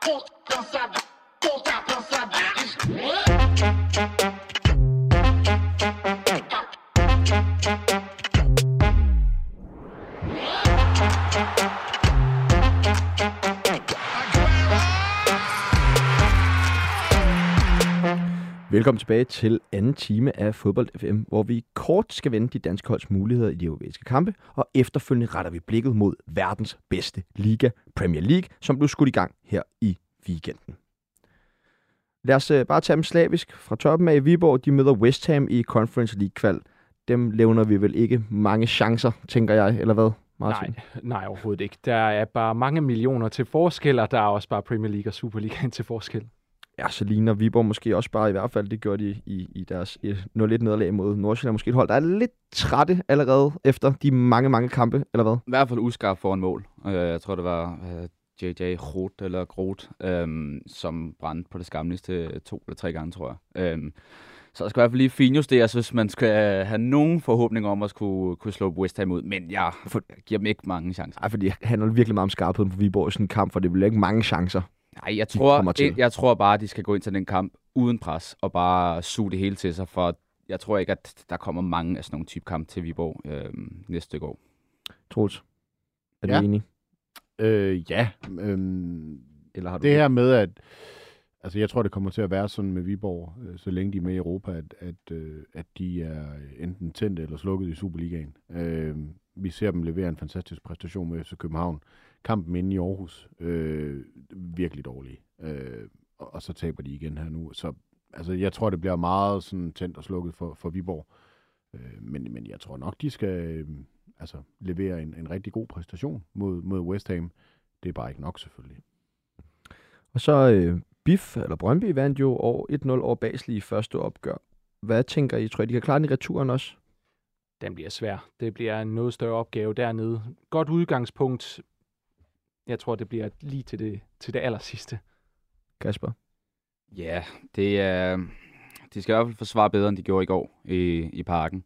Cool, don't stop. Velkommen tilbage til anden time af Fodbold FM, hvor vi kort skal vende de danske holds muligheder i de europæiske kampe, og efterfølgende retter vi blikket mod verdens bedste liga, Premier League, som blev skudt i gang her i weekenden. Lad os øh, bare tage dem slavisk. Fra toppen af Viborg, de møder West Ham i Conference League-kval. Dem levner vi vel ikke mange chancer, tænker jeg, eller hvad? Martin? Nej, nej, overhovedet ikke. Der er bare mange millioner til forskel, og der er også bare Premier League og Superligaen til forskel. Ja, så ligner Viborg måske også bare i hvert fald, det gjorde de i, i deres 0-1 nederlag mod Nordsjælland. Måske et hold, der er lidt trætte allerede efter de mange, mange kampe, eller hvad? I hvert fald uskarp foran mål. Uh, jeg tror, det var JJ Groth, eller Groth, um, som brændte på det skamligste to eller tre gange, tror jeg. Um, så der skal i hvert fald lige finjusteres, hvis man skal have nogen forhåbning om at kunne, kunne slå West Ham ud. Men jeg giver dem ikke mange chancer. Nej, fordi det handler virkelig meget om skarpheden for Viborg i sådan en kamp, for det vil ikke mange chancer. Nej, jeg tror, jeg, jeg tror bare, at de skal gå ind til den kamp uden pres, og bare suge det hele til sig, for jeg tror ikke, at der kommer mange af sådan nogle type kamp til Viborg øh, næste år. Troels, er du ja. enig? Øh, ja. Øhm, Eller har du det her med, at altså, jeg tror, det kommer til at være sådan med Viborg, øh, så længe de er med i Europa, at, at, øh, at de er enten tændte eller slukket i Superligaen. Øh, vi ser dem levere en fantastisk præstation med FC København kampen inde i Aarhus øh, virkelig dårlig. Øh, og, og så taber de igen her nu. Så altså, jeg tror, det bliver meget sådan tændt og slukket for, for Viborg. Øh, men, men jeg tror nok, de skal øh, altså, levere en, en rigtig god præstation mod, mod West Ham. Det er bare ikke nok, selvfølgelig. Og så øh, BIF, eller Brøndby, vandt jo år 1-0 over Basel i første opgør. Hvad tænker I? Tror I, de kan klare den i returen også? Den bliver svær. Det bliver en noget større opgave dernede. Godt udgangspunkt. Jeg tror, det bliver lige til det, til det aller sidste. Kasper? Ja, det er... De skal i hvert fald forsvare bedre, end de gjorde i går i, i parken.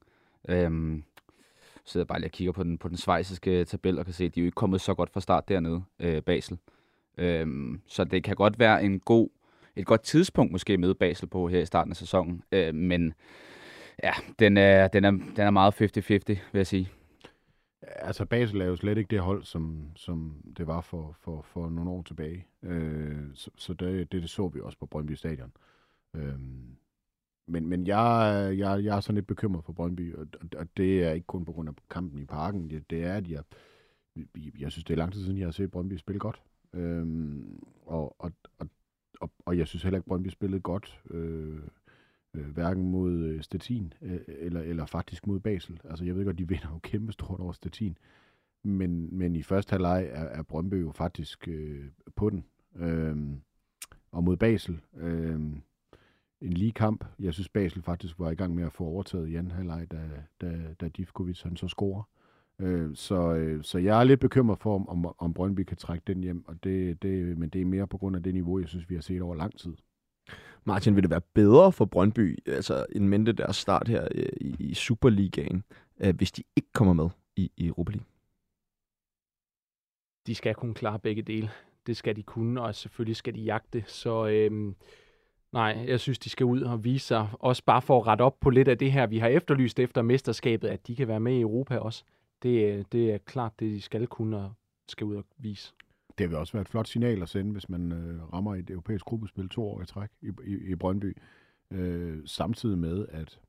Øhm, så sidder jeg bare lige og kigger på den, på den svejsiske tabel og kan se, at de er jo ikke kommet så godt fra start dernede, øh, Basel. Øhm, så det kan godt være en god, et godt tidspunkt måske med Basel på her i starten af sæsonen. Øh, men ja, den er, den er, den er meget 50-50, vil jeg sige. Altså Basel er jo slet ikke det hold, som, som det var for, for, for nogle år tilbage. Øh, så så det, det, det så vi også på Brøndby Stadion. Øh, men men jeg, jeg, jeg er sådan lidt bekymret for Brøndby, og, og det er ikke kun på grund af kampen i parken. Det, det er, at jeg, jeg synes, det er lang tid siden, jeg har set Brøndby spille godt. Øh, og, og, og, og, og jeg synes heller ikke, Brøndby spillede godt. Øh, øh, hverken mod øh, Stettin øh, eller, eller faktisk mod Basel. Altså jeg ved godt, de vinder jo kæmpestort over Stettin, men, men i første halvleg er, er Brøndby jo faktisk øh, på den. Øh, og mod Basel, øh, en lige kamp. Jeg synes, Basel faktisk var i gang med at få overtaget i anden halvleg, da, da, da Divkovic han så scorer. Øh, så, øh, så jeg er lidt bekymret for, om, om, om Brøndby kan trække den hjem, og det, det, men det er mere på grund af det niveau, jeg synes, vi har set over lang tid. Martin, vil det være bedre for Brøndby, altså en mente deres start her øh, i, i Superligaen, øh, hvis de ikke kommer med i, i Europa League? De skal kunne klare begge dele. Det skal de kunne, og selvfølgelig skal de jagte. Så øhm, nej, jeg synes, de skal ud og vise sig, også bare for at rette op på lidt af det her, vi har efterlyst efter mesterskabet, at de kan være med i Europa også. Det, øh, det er klart, det de skal kunne og skal ud og vise. Det vil også være et flot signal at sende, hvis man øh, rammer et europæisk gruppespil to år i træk i, i, i Brøndby. Øh, samtidig med, at,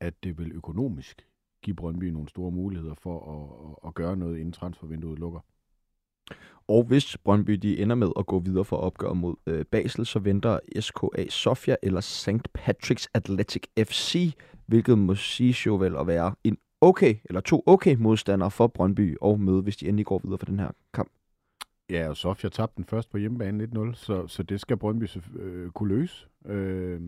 at det vil økonomisk give Brøndby nogle store muligheder for at, at, at gøre noget, inden transfervinduet lukker. Og hvis Brøndby de ender med at gå videre for opgør mod øh, Basel, så venter SKA Sofia eller St. Patrick's Athletic FC, hvilket må siges jo vel at være en okay, eller to okay modstandere for Brøndby og møde, hvis de endelig går videre for den her kamp. Ja, og Sofia tabte den først på hjemmebane 1-0, så, så det skal Brøndby øh, kunne løse. Øh,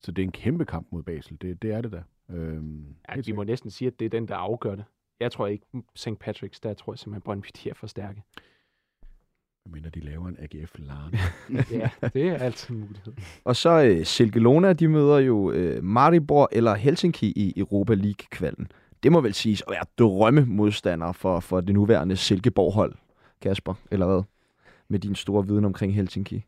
så det er en kæmpe kamp mod Basel, det, det er det da. Øh, ja, vi må næsten sige, at det er den, der afgør det. Jeg tror ikke, St. Patrick's, der tror jeg simpelthen, Brøndby de er for stærke. Men de laver en AGF Larne. ja, det er altid en mulighed. Og så øh, Silkelona, de møder jo øh, Maribor eller Helsinki i Europa League-kvalden. det må vel siges at være drømmemodstander for, for det nuværende Silkeborg-hold, Kasper, eller hvad? Med din store viden omkring Helsinki.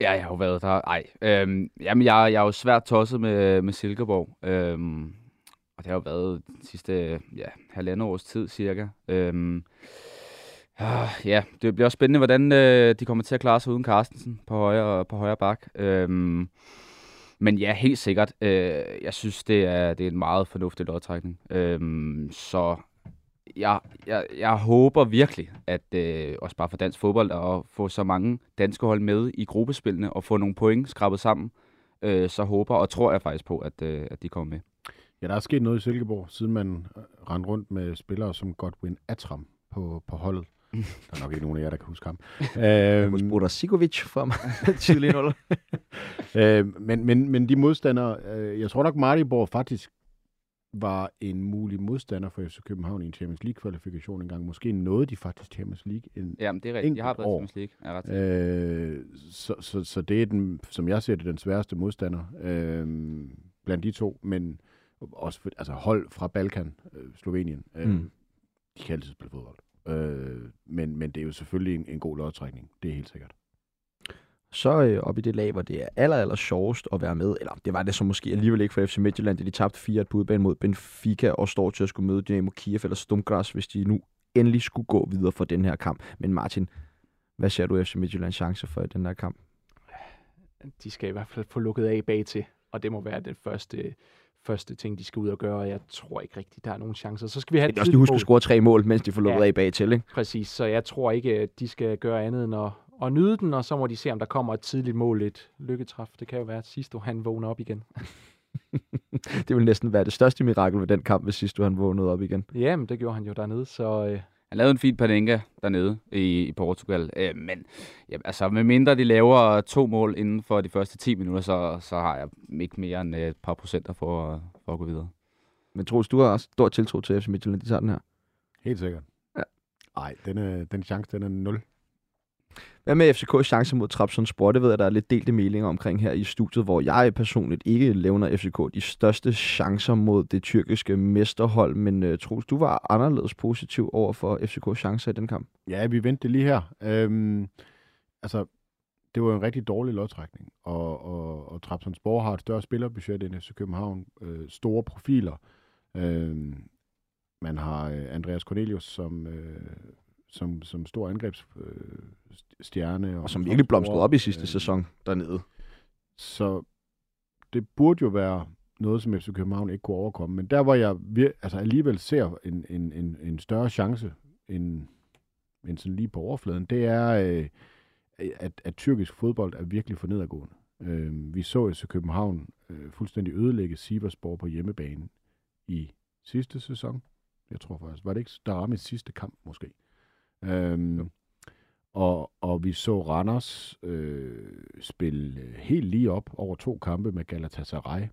Ja, jeg har jo været der. Ej, øhm, jamen, jeg, jeg er jo svært tosset med, med Silkeborg. Øhm, og det har jo været de sidste ja, halvandet års tid cirka. Øhm, ah, ja, det bliver også spændende, hvordan øh, de kommer til at klare sig uden Carstensen på højre, på højre bak. Øhm, men ja, helt sikkert. Øh, jeg synes, det er, det er en meget fornuftig lodtrækning. Øhm, så jeg, jeg, jeg håber virkelig, at øh, også bare for dansk fodbold, at få så mange danske hold med i gruppespillene og få nogle point skrabet sammen, øh, så håber og tror jeg faktisk på, at, øh, at de kommer med. Ja, der er sket noget i Silkeborg, siden man øh, rendte rundt med spillere som Godwin Atram på, på holdet. Der er nok ikke nogen af jer, der kan huske ham. Øhm, Bruder Sigovic for mig tidligere nul. øh, men, men, men de modstandere, øh, jeg tror nok Maribor faktisk var en mulig modstander for FC København i en Champions League-kvalifikation engang. Måske nåede de faktisk Champions League en Jamen, det er rigtigt. Jeg har været Champions League. Jeg er ret øh, så, så, så det er den, som jeg ser det, den sværeste modstander øh, blandt de to. Men også for, altså hold fra Balkan, øh, Slovenien, øh, mm. de kan altid spille fodbold. Øh, men, men det er jo selvfølgelig en, en god lodtrækning. Det er helt sikkert så øh, op i det lag, hvor det er aller, aller sjovest at være med, eller det var det så måske alligevel ikke for FC Midtjylland, de tabte 4 på udbanen mod Benfica og står til at skulle møde Dynamo Kiev eller Stumgras, hvis de nu endelig skulle gå videre for den her kamp. Men Martin, hvad ser du FC Midtjyllands chance for i den her kamp? De skal i hvert fald få lukket af bag til, og det må være den første, første ting, de skal ud og gøre, og jeg tror ikke rigtigt, der er nogen chancer. Så skal vi have det er også, de husker at score tre mål, mens de får lukket ja, af bag til, ikke? Præcis, så jeg tror ikke, at de skal gøre andet end at, og nyde den, og så må de se, om der kommer et tidligt mål, et lykketræf. Det kan jo være, at sidste han vågner op igen. det vil næsten være det største mirakel ved den kamp, hvis sidste han vågnede op igen. Jamen, det gjorde han jo dernede, så... Øh... Han lavede en fin panenka dernede i, i Portugal, øh, men ja, altså, med mindre de laver to mål inden for de første 10 minutter, så, så har jeg ikke mere end et par procenter for, for at gå videre. Men Troels, du har også stor tiltro til FC Midtjylland, de tager den her. Helt sikkert. Ja. Nej, den, den chance, den er 0. Hvad med FCK's chance mod Trabzonspor? Det ved jeg, der er lidt delte meninger omkring her i studiet, hvor jeg personligt ikke levner FCK de største chancer mod det tyrkiske mesterhold. Men uh, Troels, du var anderledes positiv over for FCK's chancer i den kamp. Ja, vi vendte lige her. Øhm, altså, det var en rigtig dårlig lodtrækning, og, og, og Trabzonspor har et større spillerbudget end FC København. Øh, store profiler. Øh, man har øh, Andreas Cornelius, som øh, som, som stor angrebsstjerne. Øh, og, og som virkelig blomstrede op i sidste øh, sæson dernede. Så det burde jo være noget, som FC København ikke kunne overkomme. Men der, hvor jeg vir- altså alligevel ser en, en, en, en større chance end, end sådan lige på overfladen, det er, øh, at, at tyrkisk fodbold er virkelig for nedadgående. Øh, vi så FC København øh, fuldstændig ødelægge Siversborg på hjemmebane i sidste sæson. Jeg tror faktisk, var det ikke der ramte sidste kamp måske? Øhm, og, og vi så Randers øh, spille helt lige op over to kampe med Galatasaray.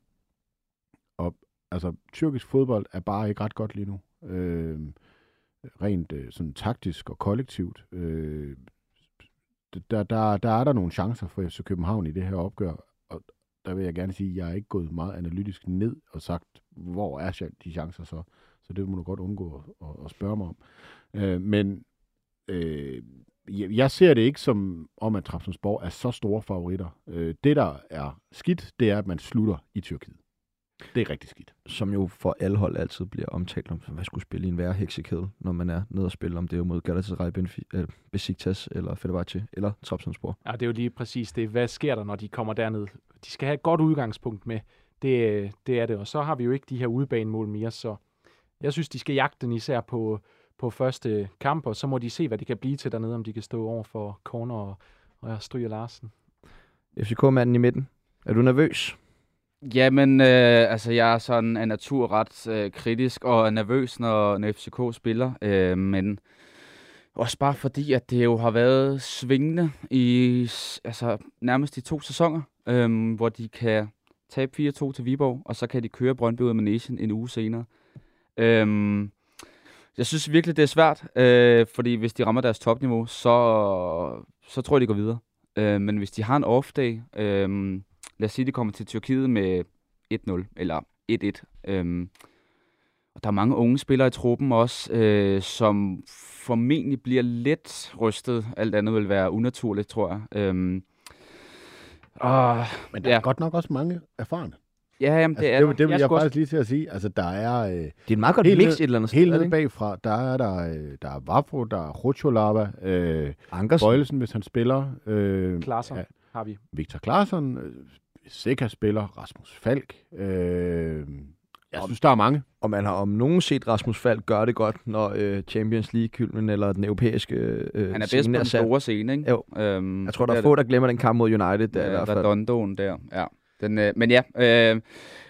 Og altså, tyrkisk fodbold er bare ikke ret godt lige nu. Øh, rent øh, sådan taktisk og kollektivt. Øh, der, der, der er der nogle chancer for FC København i det her opgør. Og der vil jeg gerne sige, at jeg er ikke gået meget analytisk ned og sagt, hvor er de chancer så. Så det må du godt undgå at, at spørge mig om. Øh, men øh, jeg ser det ikke som om, at Trabzonspor er så store favoritter. Øh, det, der er skidt, det er, at man slutter i Tyrkiet. Det er rigtig skidt. Som jo for alle hold altid bliver omtalt om, hvad skulle spille i en værre heksekæde, når man er nede og spille, om det er mod Galatasaray, Benfica, Besiktas eller Fenerbahce eller Trabzonspor. Ja, det er jo lige præcis det. Hvad sker der, når de kommer derned? De skal have et godt udgangspunkt med. Det, det er det. Og så har vi jo ikke de her udebanemål mere, så jeg synes, de skal jagte den især på, på første kamp, og så må de se, hvad det kan blive til dernede, om de kan stå over for Corner og, og Stryger Larsen. FCK-manden i midten. Er du nervøs? Jamen, øh, altså jeg er sådan en natur ret øh, kritisk og nervøs, når, når FCK spiller, øh, men også bare fordi, at det jo har været svingende i altså, nærmest de to sæsoner, øh, hvor de kan tabe 4-2 til Viborg, og så kan de køre Brøndby ud af Manesien en uge senere. Øh, jeg synes virkelig, det er svært, øh, fordi hvis de rammer deres topniveau, så, så tror jeg, de går videre. Øh, men hvis de har en off-day, øh, lad os sige, de kommer til Tyrkiet med 1-0 eller 1-1, øh, Og der er mange unge spillere i truppen også, øh, som formentlig bliver lidt rystet. Alt andet vil være unaturligt, tror jeg. Øhm, og, Men der. Ja. er godt nok også mange erfarne. Ja, jamen, det Altså, er det, der. det, det vil Jeg jeg, faktisk lige til at sige. Altså, der er... Øh, Det er en meget godt Helt mix et eller andet sted. helt er det nede bagfra, der er der, øh, der er Vafro, der er Rucholava, øh, Ankersen. Bøjlesen, hvis han spiller, øh, Klasser Ja. har vi. Victor Claesson, øh, Seca spiller, Rasmus Falk. Øh, jeg Om- synes, der er mange. Og man har om nogen set Rasmus Falk gøre det godt, når øh, Champions League-hylden eller den europæiske øh, Han er bedst på den store scene, ikke? Jo. Øhm, Jeg tror, der det er få, der glemmer den kamp mod United. Der, i Ja, hvert fald. Redondoen der, ja. Den, øh, men ja, øh,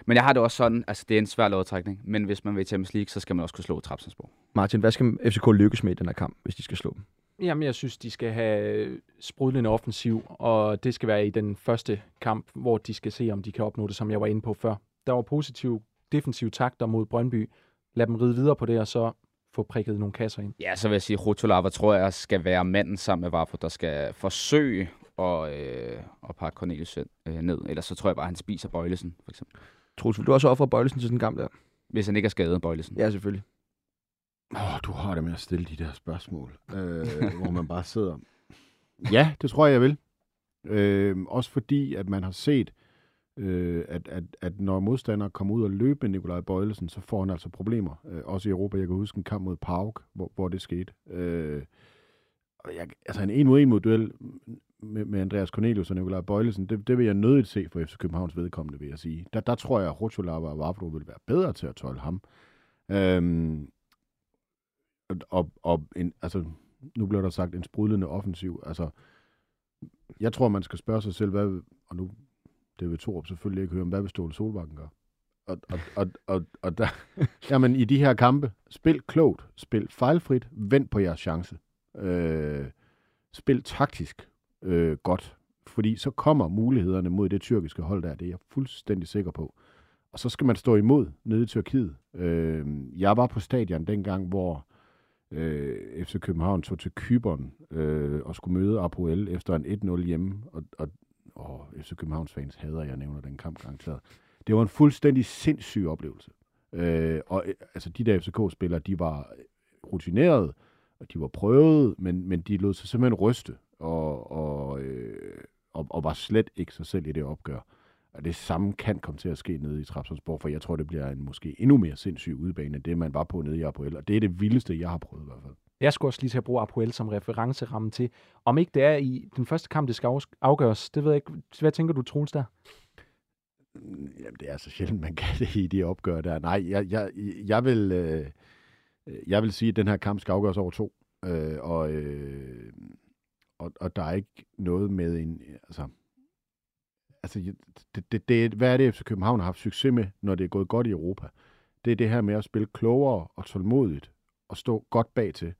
men jeg har det også sådan, altså det er en svær lodtrækning, men hvis man vil i Champions League, så skal man også kunne slå Trapsensborg. Martin, hvad skal FCK lykkes med i den her kamp, hvis de skal slå dem? Jamen, jeg synes, de skal have sprudlende offensiv, og det skal være i den første kamp, hvor de skal se, om de kan opnå det, som jeg var inde på før. Der var positive defensive takter mod Brøndby. Lad dem ride videre på det, og så få prikket nogle kasser ind. Ja, så vil jeg sige, Rotolava tror jeg skal være manden sammen med Vafo, der skal forsøge at, øh, at pakke Cornelius øh, ned. Ellers så tror jeg bare, at han spiser Bøjlesen, for eksempel. Troels, vil du også ofre Bøjlesen til sådan en kamp der? Hvis han ikke er skadet, Bøjlesen. Ja, selvfølgelig. Åh, du har det med at stille de der spørgsmål, øh, hvor man bare sidder. Ja, det tror jeg, jeg vil. Øh, også fordi, at man har set, øh, at, at, at når modstandere kommer ud og løbe med Nikolaj Bøjlesen, så får han altså problemer. Øh, også i Europa. Jeg kan huske en kamp mod Pauk, hvor, hvor det skete. Øh, og jeg, altså en en mod en mod duel med, med Andreas Cornelius og Nikolaj Bøjlesen, det, det vil jeg nødigt se for FC Københavns vedkommende, vil jeg sige. Der, der tror jeg, at Rutscholava og Vavro vil være bedre til at tolde ham. Øhm, og, og en, altså, nu bliver der sagt en sprudlende offensiv. Altså, jeg tror, man skal spørge sig selv, hvad, og nu, det vil Torup selvfølgelig ikke høre, men hvad vil Ståle Solbakken gøre? Og, og, og, og, og der, jamen, i de her kampe, spil klogt, spil fejlfrit, vend på jeres chance. Øh, spil taktisk øh, godt, fordi så kommer mulighederne mod det tyrkiske hold der, det er jeg fuldstændig sikker på. Og så skal man stå imod nede i Tyrkiet. Øh, jeg var på stadion dengang, hvor øh, FC København tog til Kyberen øh, og skulle møde Apoel efter en 1-0 hjemme. Og, og, og FC Københavns fans hader, jeg nævner den kamp garanteret. Det var en fuldstændig sindssyg oplevelse. Øh, og øh, altså, de der FCK-spillere, de var rutineret, og de var prøvet, men, men de lod sig simpelthen ryste, og, og, øh, og, og var slet ikke sig selv i det opgør. Og det samme kan komme til at ske nede i Trapsonsborg, for jeg tror, det bliver en måske endnu mere sindssyg udbane, end det man var på nede i Apoel. Og det er det vildeste, jeg har prøvet i hvert fald. Jeg skulle også lige til at bruge Apoel som referenceramme til, om ikke det er i den første kamp, det skal afgøres. Det ved jeg ikke. Hvad tænker du, Troels, der? Mm, Jamen, det er så sjældent, man kan det i de opgør der. Nej, jeg, jeg, jeg, vil, øh, jeg vil sige, at den her kamp skal afgøres over to. Øh, og, øh, og, og der er ikke noget med en... Altså, altså det, det, det, hvad er det, FC København har haft succes med, når det er gået godt i Europa? Det er det her med at spille klogere og tålmodigt og stå godt bag til.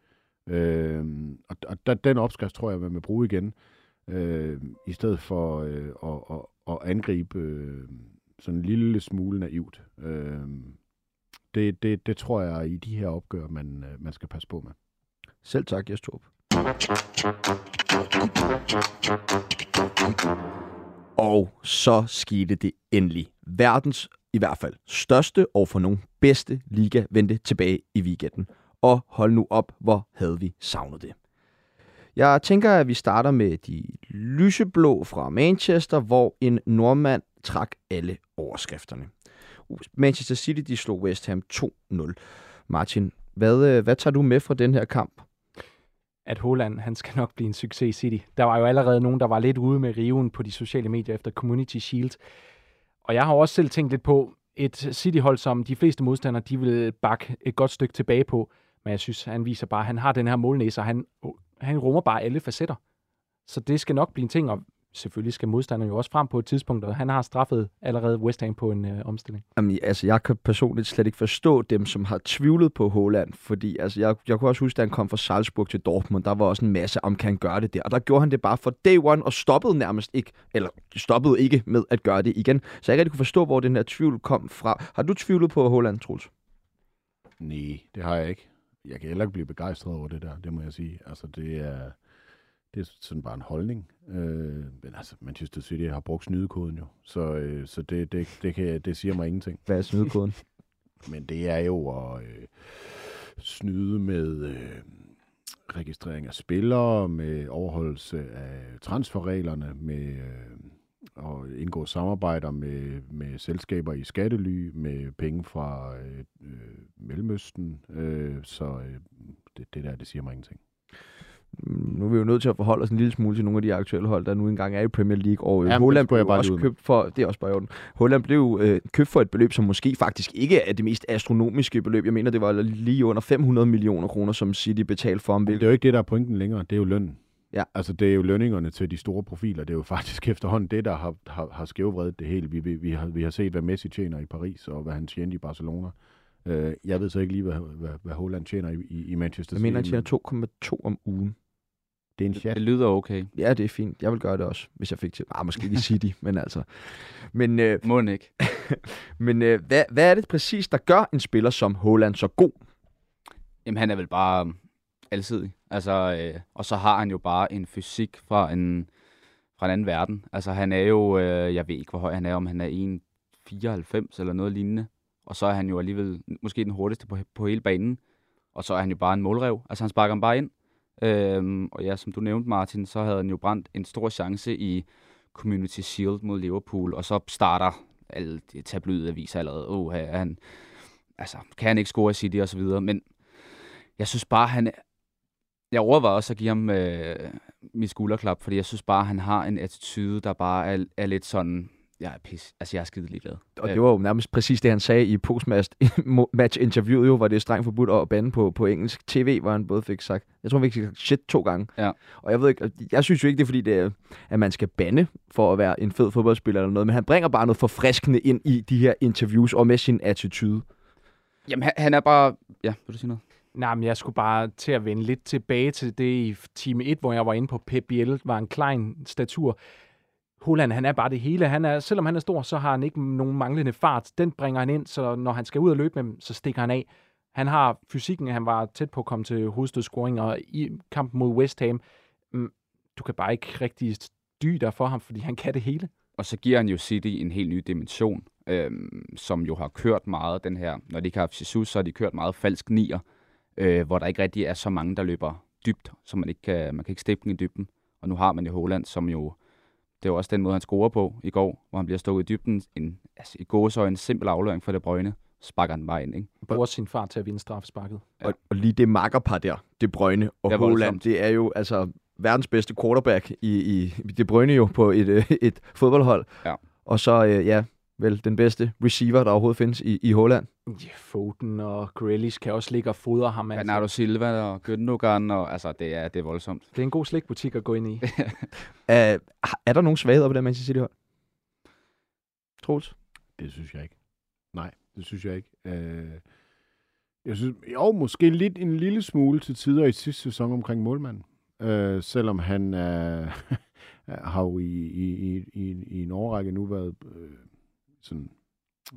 Øh, og og der, den opskrift tror jeg, man vil bruge igen, øh, i stedet for øh, at, at, at angribe øh, sådan en lille smule naivt. Øh, det, det, det tror jeg i de her opgør, man, øh, man skal passe på med. Selv tak, Jes Torp. Og så skete det endelig. Verdens, i hvert fald, største og for nogle bedste liga vendte tilbage i weekenden. Og hold nu op, hvor havde vi savnet det. Jeg tænker, at vi starter med de lyseblå fra Manchester, hvor en nordmand trak alle overskrifterne. Manchester City de slog West Ham 2-0. Martin, hvad, øh, hvad tager du med fra den her kamp? At Holland, han skal nok blive en succes i City. Der var jo allerede nogen, der var lidt ude med riven på de sociale medier efter Community Shield. Og jeg har også selv tænkt lidt på et City-hold, som de fleste modstandere, de vil bakke et godt stykke tilbage på. Men jeg synes, han viser bare, at han har den her målnæse, og han, han rummer bare alle facetter. Så det skal nok blive en ting, og selvfølgelig skal modstanderen jo også frem på et tidspunkt, og han har straffet allerede West Ham på en øh, omstilling. Jamen, altså, jeg kan personligt slet ikke forstå dem, som har tvivlet på Holland, fordi altså, jeg, jeg kunne også huske, da han kom fra Salzburg til Dortmund, der var også en masse om, kan han gøre det der, og der gjorde han det bare for day one, og stoppede nærmest ikke, eller stoppede ikke med at gøre det igen. Så jeg ikke rigtig kunne forstå, hvor den her tvivl kom fra. Har du tvivlet på Holland, Troels? Nej, det har jeg ikke. Jeg kan heller ikke blive begejstret over det der, det må jeg sige. Altså, det er, det er sådan bare en holdning. Øh, men altså, Manchester City har brugt snydekoden jo, så, øh, så det, det, det, kan, det siger mig ingenting. Hvad er snydekoden? men det er jo at øh, snyde med øh, registrering af spillere, med overholdelse af transferreglerne, med øh, og indgå samarbejder med, med selskaber i skattely, med penge fra øh, øh, Mellemøsten. Øh, så øh, det, det der, det siger mig ingenting. Nu er vi jo nødt til at forholde os en lille smule til nogle af de aktuelle hold, der nu engang er i Premier League. Og Jamen, Jamen, Holland blev bare også købt for, det er også bare. Holland blev øh, købt for et beløb, som måske faktisk ikke er det mest astronomiske beløb. Jeg mener, det var lige under 500 millioner kroner, som City betalte for ham. Det er jo ikke det, der er pointen længere. Det er jo lønnen. Ja. Altså, det er jo lønningerne til de store profiler. Det er jo faktisk efterhånden det, der har, har, har skævvredet det hele. Vi, vi, vi, har, vi har set, hvad Messi tjener i Paris, og hvad han tjener i Barcelona. Øh, jeg ved så ikke lige, hvad, hvad, hvad Holland tjener i, i, Manchester jeg mener, han City, tjener 2,2 om ugen. Det er en Det, chat. det lyder okay. Ja, det er fint. Jeg vil gøre det også, hvis jeg fik til. Ah, måske lige City, men altså. Men, øh, Må ikke. men øh, hvad, hvad er det præcis, der gør en spiller som Holland så god? Jamen, han er vel bare um, alsidig. Altså, øh, og så har han jo bare en fysik fra en, fra en anden verden. Altså, han er jo, øh, jeg ved ikke, hvor høj han er, om han er 1,94 eller noget lignende. Og så er han jo alligevel måske den hurtigste på, på hele banen. Og så er han jo bare en målrev. Altså, han sparker ham bare ind. Øhm, og ja, som du nævnte, Martin, så havde han jo brændt en stor chance i Community Shield mod Liverpool. Og så starter alle de tabloide aviser allerede. Åh, oh, han, altså, kan han ikke score i City og så videre. Men jeg synes bare, han Jeg overvejer også at give ham øh, min skulderklap, fordi jeg synes bare, han har en attitude, der bare er, er lidt sådan... Jeg er pis. Altså, jeg er skide ligeglad. Og det var jo nærmest præcis det, han sagde i postmatch-interviewet, jo, hvor det er strengt forbudt at bande på, på engelsk tv, hvor han både fik sagt, jeg tror, han fik sagt shit to gange. Ja. Og jeg ved ikke, jeg synes jo ikke, det er fordi, det er, at man skal bande for at være en fed fodboldspiller eller noget, men han bringer bare noget forfriskende ind i de her interviews og med sin attitude. Jamen, han, han er bare... Ja, vil du sige noget? Nej, men jeg skulle bare til at vende lidt tilbage til det i time 1, hvor jeg var inde på Pep Biel, var en klein statur. Holland, han er bare det hele. Han er, selvom han er stor, så har han ikke nogen manglende fart. Den bringer han ind, så når han skal ud og løbe med dem, så stikker han af. Han har fysikken, han var tæt på at komme til hovedstødsscoring, og i kampen mod West Ham, mm, du kan bare ikke rigtig dy dig for ham, fordi han kan det hele. Og så giver han jo City en helt ny dimension, øhm, som jo har kørt meget den her... Når de ikke har haft Jesus, så har de kørt meget falsk nier, øh, hvor der ikke rigtig er så mange, der løber dybt, så man ikke kan, man kan ikke stikke den i dybden. Og nu har man jo Holland, som jo... Det er jo også den måde, han scorer på i går, hvor han bliver stukket i dybden. En, altså, I gåsøjne en simpel afløring for De Bruyne. Sparker den bare ind, ikke? Bruger sin far til at vinde straffesparket. Ja. Og, og lige det makkerpar der, De Bruyne og Det Holland, det er jo altså verdens bedste quarterback i, i De Bruyne jo på et, øh, et fodboldhold. Ja. Og så, øh, ja, vel den bedste receiver, der overhovedet findes i, i Holland. Ja, Foden og Grealish kan også ligge og fodre ham. Altså. Bernardo Silva og Gündogan, og altså, det er, det er voldsomt. Det er en god slikbutik at gå ind i. Er, er der nogen svagheder på det Manchester City-hold? Troels? Det synes jeg ikke. Nej, det synes jeg ikke. Øh, jeg synes, jo, måske lidt en lille smule til tider i sidste sæson omkring målmanden. Øh, selvom han øh, har jo i, i, i, i, i en årrække nu været øh, sådan,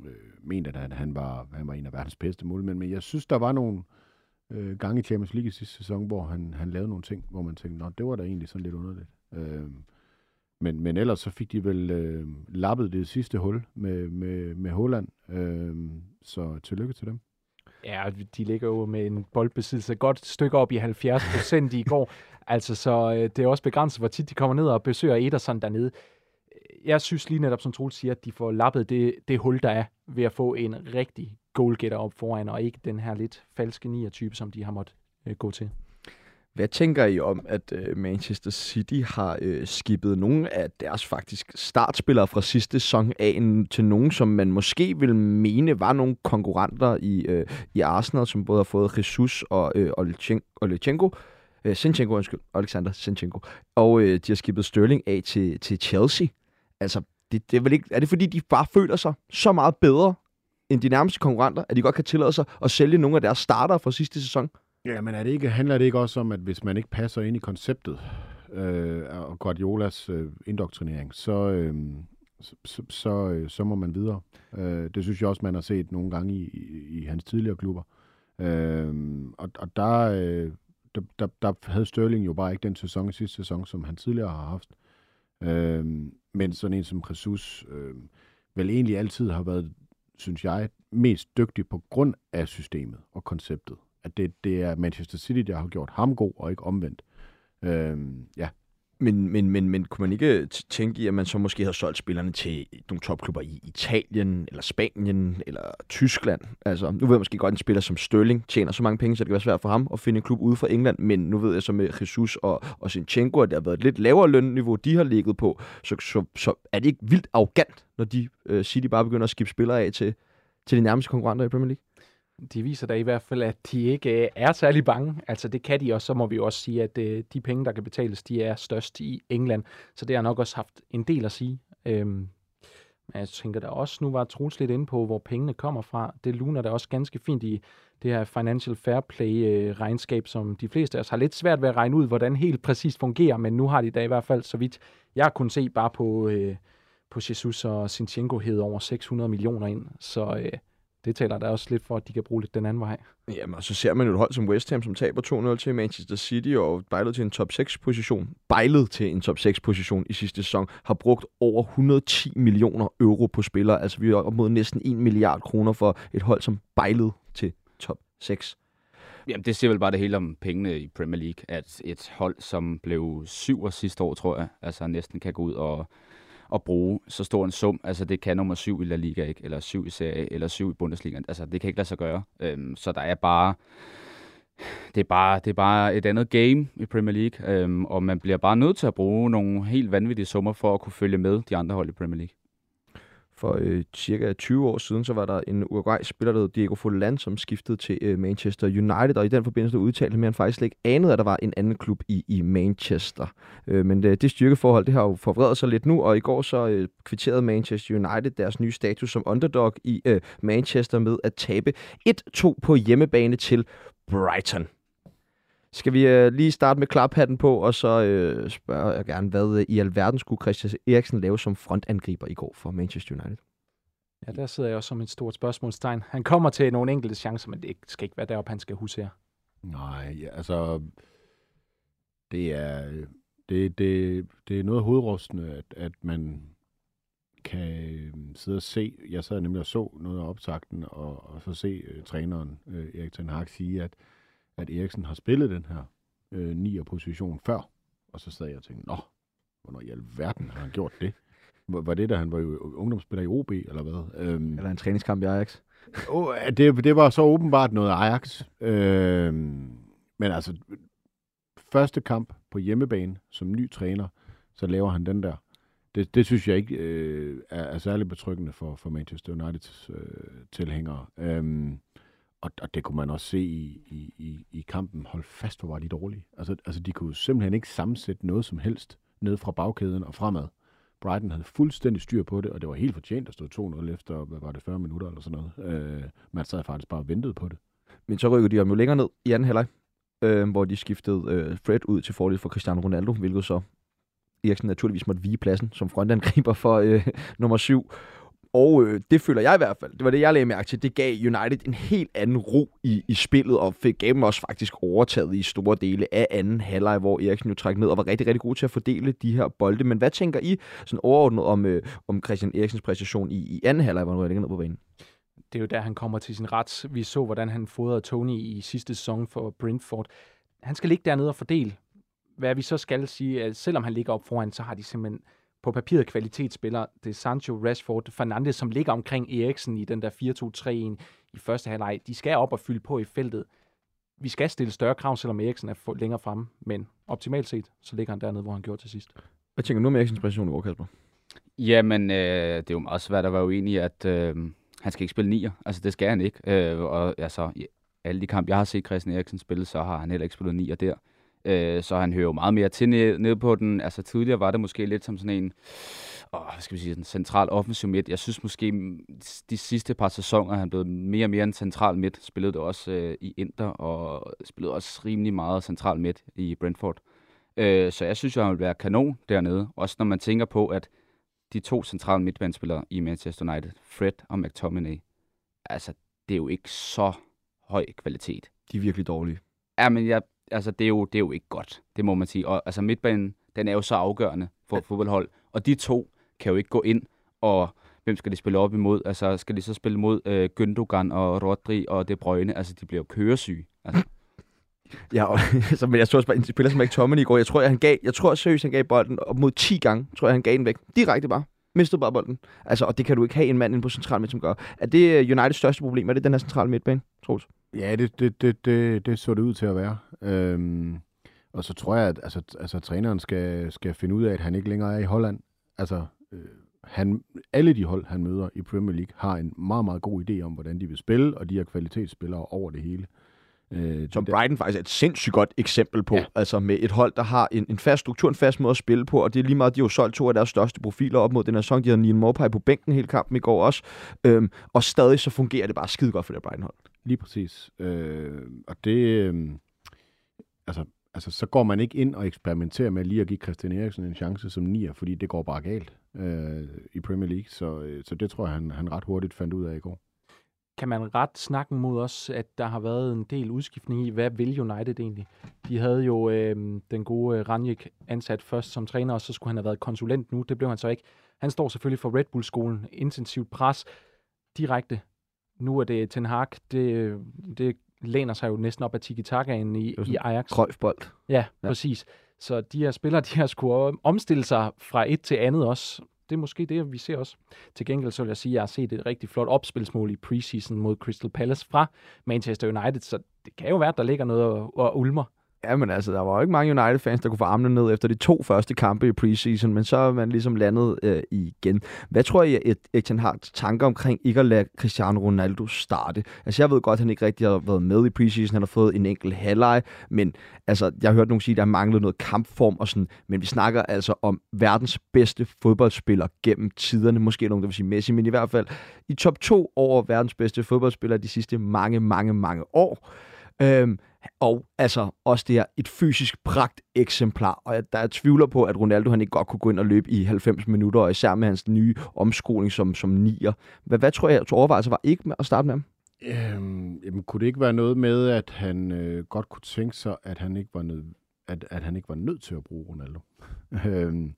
øh, ment, at han, var, han var en af verdens bedste målmænd. Men jeg synes, der var nogle øh, gange i Champions League i sidste sæson, hvor han, han lavede nogle ting, hvor man tænkte, nå, det var da egentlig sådan lidt underligt. Øh, men, men ellers så fik de vel øh, lappet det sidste hul med, med, med Holland. Øh, så tillykke til dem. Ja, de ligger jo med en boldbesiddelse godt stykke op i 70 procent i går. Altså, så øh, det er også begrænset, hvor tit de kommer ned og besøger Ederson dernede. Jeg synes lige netop, som Troels siger, at de får lappet det, det hul, der er ved at få en rigtig goalgetter op foran, og ikke den her lidt falske 9-type, som de har måttet øh, gå til. Hvad tænker I om, at øh, Manchester City har øh, skibet nogle af deres faktisk startspillere fra sidste sæson af til nogen, som man måske vil mene var nogle konkurrenter i, øh, i Arsenal, som både har fået Jesus og øh, Olechenko, Olechenko øh, Sinchenko, undskyld, Alexander Sinchenko, og øh, de har skibet Sterling af til, til Chelsea. Altså, det, det er, vel ikke, er det fordi, de bare føler sig så meget bedre end de nærmeste konkurrenter, at de godt kan tillade sig at sælge nogle af deres starter fra sidste sæson? Ja, men er det ikke, handler det ikke også om, at hvis man ikke passer ind i konceptet øh, og Guardiolas øh, indoktrinering, så, øh, så, så, så, øh, så må man videre. Øh, det synes jeg også, man har set nogle gange i, i, i hans tidligere klubber. Øh, og, og der, øh, der, der, der havde Sterling jo bare ikke den sæson sidste sæson, som han tidligere har haft. Øh, men sådan en som Jesus øh, vel egentlig altid har været, synes jeg, mest dygtig på grund af systemet og konceptet. At det, det er Manchester City, der har gjort ham god, og ikke omvendt. Øh, ja, men, men, men, men kunne man ikke tænke i, at man så måske havde solgt spillerne til nogle topklubber i Italien, eller Spanien, eller Tyskland? Altså, nu ved jeg måske godt, at en spiller som Sterling tjener så mange penge, så det kan være svært for ham at finde en klub ude for England, men nu ved jeg så med Jesus og, og Sinchenko, at det har været et lidt lavere lønniveau, de har ligget på, så, så, så er det ikke vildt arrogant, når de øh, City bare begynder at skifte spillere af til, til de nærmeste konkurrenter i Premier League? De viser da i hvert fald, at de ikke er særlig bange. Altså det kan de også, så må vi jo også sige, at øh, de penge, der kan betales, de er størst i England. Så det har nok også haft en del at sige. Øhm, men jeg tænker da også, nu var Troels lidt inde på, hvor pengene kommer fra. Det luner da også ganske fint i det her Financial Fair Play-regnskab, øh, som de fleste af os har lidt svært ved at regne ud, hvordan helt præcist fungerer, men nu har de da i hvert fald, så vidt jeg kunne se, bare på, øh, på Jesus og Sinchenko hed over 600 millioner ind. Så øh, det taler da også lidt for, at de kan bruge lidt den anden vej. Jamen, og så ser man jo et hold som West Ham, som taber 2-0 til Manchester City og bejlet til en top 6-position. Bejlet til en top 6-position i sidste sæson. Har brugt over 110 millioner euro på spillere. Altså, vi er op mod næsten 1 milliard kroner for et hold som bejlet til top 6. Jamen, det siger vel bare det hele om pengene i Premier League, at et hold, som blev syv sidste år, tror jeg, altså næsten kan gå ud og, og bruge så stor en sum. Altså, det kan nummer syv i La Liga ikke, eller syv i Serie A, eller syv i Bundesliga. Altså, det kan ikke lade sig gøre. Øhm, så der er bare... Det er, bare, det er bare et andet game i Premier League, øhm, og man bliver bare nødt til at bruge nogle helt vanvittige summer for at kunne følge med de andre hold i Premier League. For øh, cirka 20 år siden, så var der en Uruguay-spiller, der hed Diego Forlan, som skiftede til øh, Manchester United, og i den forbindelse udtalte han, at han faktisk ikke anede, at der var en anden klub i, i Manchester. Øh, men det, det styrkeforhold, det har jo forvredet sig lidt nu, og i går så øh, kvitterede Manchester United deres nye status som underdog i øh, Manchester med at tabe 1-2 på hjemmebane til Brighton. Skal vi øh, lige starte med klaphatten på, og så øh, spørger jeg gerne, hvad øh, i alverden skulle Christian Eriksen lave som frontangriber i går for Manchester United? Ja, der sidder jeg også som et stort spørgsmålstegn. Han kommer til nogle enkelte chancer, men det skal ikke være deroppe, han skal husere. Nej, ja, altså, det er, det, det, det er noget hovedrustende, at, at man kan øhm, sidde og se, jeg sad nemlig og så noget af optakten, og, og så se uh, træneren uh, Erik Ten Hag sige, at, at Eriksen har spillet den her uh, 9. position før, og så sad jeg og tænkte, nå, hvornår i alverden har han gjort det? Var det, da han var jo ungdomsspiller i OB, eller hvad? Øhm, Eller en træningskamp i Ajax? Oh, det, det var så åbenbart noget Ajax. Øh, men altså, første kamp på hjemmebane som ny træner, så laver han den der. Det, det synes jeg ikke øh, er, er særlig betryggende for, for Manchester Uniteds øh, tilhængere. Øhm, og, og det kunne man også se i, i, i, i kampen. Hold fast, hvor var de dårlige. Altså, altså, de kunne simpelthen ikke sammensætte noget som helst ned fra bagkæden og fremad. Brighton havde fuldstændig styr på det, og det var helt fortjent at stå 2-0 efter, hvad var det, 40 minutter eller sådan noget. Øh, man sad faktisk bare og ventede på det. Men så rykkede de om jo længere ned i anden halvleg, øh, hvor de skiftede øh, Fred ud til fordel for Cristiano Ronaldo, hvilket så Eriksen naturligvis måtte vige pladsen som frontangriber for øh, nummer syv. Og øh, det føler jeg i hvert fald, det var det, jeg lagde mærke til, det gav United en helt anden ro i, i spillet, og fik gav dem også faktisk overtaget i store dele af anden halvleg, hvor Eriksen jo trak ned og var rigtig, rigtig god til at fordele de her bolde. Men hvad tænker I sådan overordnet om, øh, om Christian Eriksens præstation i, i anden halvleg, hvor han ligger ned på banen? Det er jo der, han kommer til sin ret. Vi så, hvordan han fodrede Tony i sidste sæson for Brentford. Han skal ligge dernede og fordele. Hvad vi så skal sige, at selvom han ligger op foran, så har de simpelthen på papiret kvalitetsspillere. Det er Sancho, Rashford, Fernandes, som ligger omkring Eriksen i den der 4-2-3-1 i første halvleg. De skal op og fylde på i feltet. Vi skal stille større krav, selvom Eriksen er længere fremme, men optimalt set, så ligger han dernede, hvor han gjorde til sidst. Hvad tænker du om Eriksens præstation i går, Kasper? Jamen, øh, det er jo meget svært at være uenig i, at øh, han skal ikke spille nier. Altså, det skal han ikke. Øh, og altså, i alle de kampe, jeg har set Christian Eriksen spille, så har han heller ikke spillet nier der. Øh, så han hører jo meget mere til nede, nede på den. Altså, tidligere var det måske lidt som sådan en åh, hvad skal vi sige, en central offensiv midt. Jeg synes måske, mm, de sidste par sæsoner, er han blevet mere og mere en central midt. Spillede det også øh, i Inter, og spillede også rimelig meget central midt i Brentford. Øh, så jeg synes, at han vil være kanon dernede. Også når man tænker på, at de to centrale midtbanespillere i Manchester United, Fred og McTominay, altså, det er jo ikke så høj kvalitet. De er virkelig dårlige. Ja, men jeg, altså, det, er jo, det er jo ikke godt, det må man sige. Og altså, midtbanen, den er jo så afgørende for et fodboldhold. Og de to kan jo ikke gå ind og hvem skal de spille op imod? Altså, skal de så spille mod øh, Gündogan og Rodri og De Bruyne? Altså, de bliver jo køresyge. Altså, Ja, og, så, men jeg så også bare en spiller som McTominay i går. Jeg tror, jeg, han gav, jeg tror seriøst, han gav bolden op mod 10 gange. Tror jeg, han gav den væk. Direkte bare. Mistede bare bolden. Altså, og det kan du ikke have en mand inde på central midt, som gør. Er det øh, Uniteds største problem? Er det den her centrale midtbane, Troels? Ja, det, det, det, det, det så det ud til at være. Øhm, og så tror jeg, at altså, altså, træneren skal, skal finde ud af, at han ikke længere er i Holland. Altså, øh, han, alle de hold, han møder i Premier League, har en meget, meget god idé om, hvordan de vil spille, og de har kvalitetsspillere over det hele. Øh, som det der- Brighton faktisk er et sindssygt godt eksempel på. Ja. Altså med et hold, der har en, en fast struktur, en fast måde at spille på, og det er lige meget, de har jo solgt to af deres største profiler op mod den her sæson. De havde Neil Morpay på bænken hele kampen i går også. Øhm, og stadig så fungerer det bare skide godt for det Brighton-hold. Lige præcis. Øh, og det... Øh, altså, altså, så går man ikke ind og eksperimenterer med lige at give Christian Eriksen en chance som nier, fordi det går bare galt øh, i Premier League. Så, øh, så det tror jeg, han, han ret hurtigt fandt ud af i går. Kan man ret snakken mod os, at der har været en del udskiftning i, hvad vil United egentlig? De havde jo øh, den gode øh, Ranjik ansat først som træner, og så skulle han have været konsulent nu. Det blev han så ikke. Han står selvfølgelig for Red Bull-skolen. Intensivt pres. Direkte. Nu er det Ten Hag. Det, det læner sig jo næsten op af tiki-takaen i, i Ajax. Krøjfbold. Ja, Ja. ja, præcis. Så de her spillere, de har skulle omstille sig fra et til andet også. Det er måske det, vi ser også. Til gengæld så vil jeg sige, at jeg har set et rigtig flot opspilsmål i preseason mod Crystal Palace fra Manchester United, så det kan jo være, at der ligger noget og, og ulmer. Ja, men altså, der var jo ikke mange United-fans, der kunne få armene ned efter de to første kampe i preseason, men så er man ligesom landet øh, igen. Hvad tror I, at e- Etienne har tanker omkring ikke at lade Cristiano Ronaldo starte? Altså, jeg ved godt, at han ikke rigtig har været med i preseason. Han har fået en enkelt halvleg, men altså, jeg har hørt nogen sige, at der manglede noget kampform og sådan, men vi snakker altså om verdens bedste fodboldspiller gennem tiderne. Måske nogen, der vil sige Messi, men i hvert fald i top 2 over verdens bedste fodboldspillere de sidste mange, mange, mange år. Øhm, og altså også det her, et fysisk pragt eksemplar. Og jeg, der er tvivler på, at Ronaldo han ikke godt kunne gå ind og løbe i 90 minutter, og især med hans nye omskoling som, som nier. Hvad, hvad tror jeg, at overvejelse var ikke med at starte med ham? Øhm, jamen, kunne det ikke være noget med, at han øh, godt kunne tænke sig, at han ikke var nød, at, at han ikke var nødt til at bruge Ronaldo? øhm,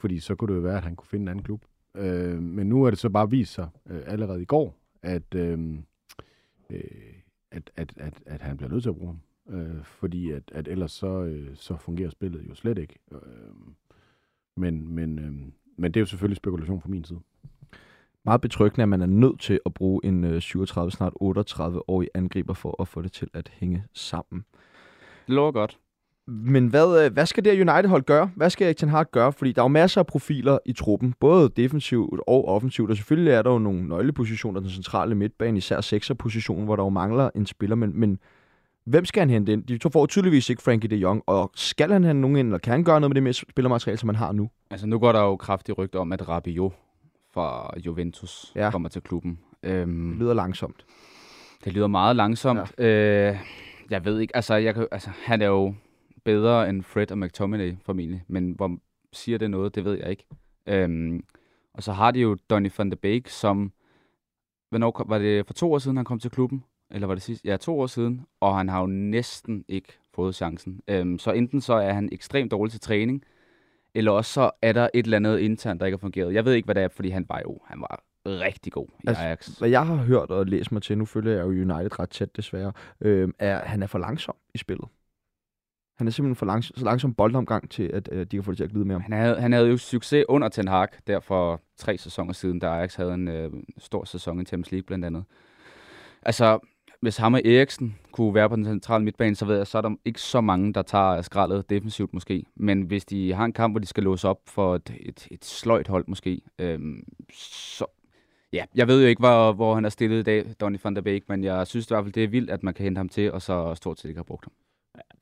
fordi så kunne det jo være, at han kunne finde en anden klub. Øh, men nu er det så bare vist sig øh, allerede i går, at, øhm, øh, øh, at, at, at, at han bliver nødt til at bruge ham. Øh, fordi at, at ellers så, øh, så fungerer spillet jo slet ikke. Øh, men, men, øh, men det er jo selvfølgelig spekulation fra min side. Meget betryggende, at man er nødt til at bruge en øh, 37, snart 38-årig angriber for at få det til at hænge sammen. det lover godt. Men hvad, øh, hvad skal det her United-hold gøre? Hvad skal Erik Ten Hag gøre? Fordi der er jo masser af profiler i truppen, både defensivt og offensivt, og selvfølgelig er der jo nogle nøglepositioner, den centrale midtbane, især sekserpositionen, hvor der jo mangler en spiller, men, men hvem skal han hente ind? De to får tydeligvis ikke Frankie de Jong, og skal han have nogen ind, eller kan han gøre noget med det med spillermateriale, som man har nu? Altså, nu går der jo kraftigt rygter om, at Rabiot fra Juventus ja. kommer til klubben. Øhm, Det lyder langsomt. Det lyder meget langsomt. Ja. Øh, jeg ved ikke, altså, jeg kan, altså han er jo bedre end Fred og McTominay formentlig, men hvor siger det noget, det ved jeg ikke. Øhm, og så har de jo Donny van de Beek, som, hvornår kom, var det for to år siden, han kom til klubben? Eller var det sidst? Ja, to år siden, og han har jo næsten ikke fået chancen. Øhm, så enten så er han ekstremt dårlig til træning, eller også så er der et eller andet internt, der ikke har fungeret. Jeg ved ikke, hvad det er, fordi han var jo han var rigtig god i Altså, Ajax. Hvad jeg har hørt og læst mig til, nu følger jeg jo United ret tæt desværre, øh, er, at han er for langsom i spillet. Han er simpelthen for langsom, så langsom boldomgang til, at øh, de kan få det til at glide med ham. Han havde, han havde jo succes under Ten Hag, der for tre sæsoner siden, da Ajax havde en øh, stor sæson i Champions League blandt andet. Altså, hvis ham og Eriksen kunne være på den centrale midtbane, så ved jeg, så er der ikke så mange, der tager skraldet defensivt måske. Men hvis de har en kamp, hvor de skal låse op for et, et, et sløjt hold måske, øhm, så... Ja, jeg ved jo ikke, hvor, hvor han er stillet i dag, Donny van der Beek, men jeg synes i hvert fald, det er vildt, at man kan hente ham til, og så stort set ikke har brugt ham.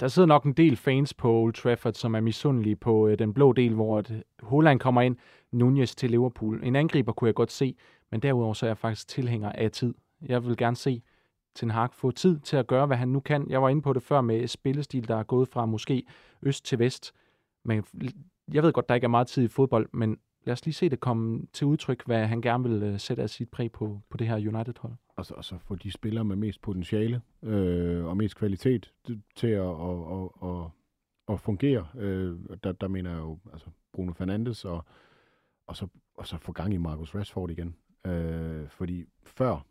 Der sidder nok en del fans på Old Trafford, som er misundelige på øh, den blå del, hvor øh, at Holland kommer ind, Nunez til Liverpool. En angriber kunne jeg godt se, men derudover så er jeg faktisk tilhænger af tid. Jeg vil gerne se Ten Hag få tid til at gøre, hvad han nu kan. Jeg var inde på det før med spillestil, der er gået fra måske øst til vest. Men jeg ved godt, der ikke er meget tid i fodbold, men lad os lige se det komme til udtryk, hvad han gerne vil øh, sætte af sit præg på, på det her United-hold. og så, og så få de spillere med mest potentiale øh, og mest kvalitet til at, og, og, og, at fungere. Øh, der, der mener jeg jo altså Bruno Fernandes og, og så og så få gang i Marcus Rashford igen. Øh, fordi før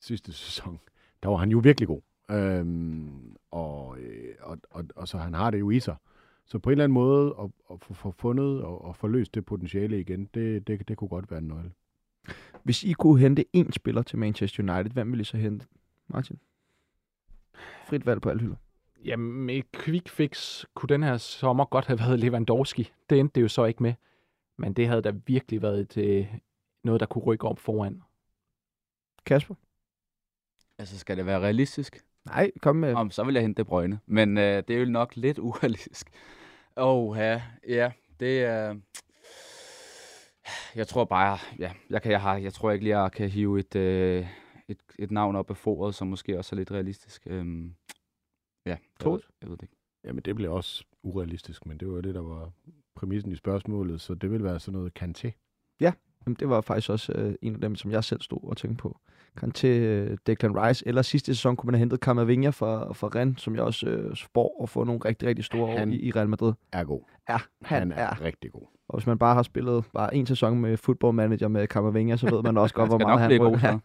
sidste sæson, der var han jo virkelig god. Øhm, og, øh, og, og, og så han har det jo i sig. Så på en eller anden måde at, at få, fundet og, og få løst det potentiale igen, det, det, det kunne godt være en nøgle. Hvis I kunne hente én spiller til Manchester United, hvem ville I så hente? Martin? Frit valg på alle hylder. Jamen, med et quick fix kunne den her sommer godt have været Lewandowski. Det endte det jo så ikke med. Men det havde da virkelig været et, øh, noget, der kunne rykke op foran. Kasper? Altså, skal det være realistisk? Nej, kom med. Om, så vil jeg hente det brøgne. Men øh, det er jo nok lidt urealistisk. Åh, ja, ja, det er... Øh... Jeg tror bare, ja, jeg, kan, jeg, har, jeg tror ikke lige, jeg kan hive et, øh, et, et navn op af foret, som måske også er lidt realistisk. Øhm, ja, jeg ved, jeg ved det ikke. Jamen, det bliver også urealistisk, men det var jo det, der var præmissen i spørgsmålet, så det vil være sådan noget Kanté. Ja, jamen, det var faktisk også øh, en af dem, som jeg selv stod og tænkte på. Kanté, øh, Declan Rice, eller sidste sæson kunne man have hentet Camavinga fra, fra Rennes, som jeg også øh, spår at få nogle rigtig, rigtig store Han år i, i Real Madrid. Er god. Ja, han, Han er, er. rigtig god. Og hvis man bare har spillet bare en sæson med football manager med Camavinga, så ved man også godt, hvor meget han så. have.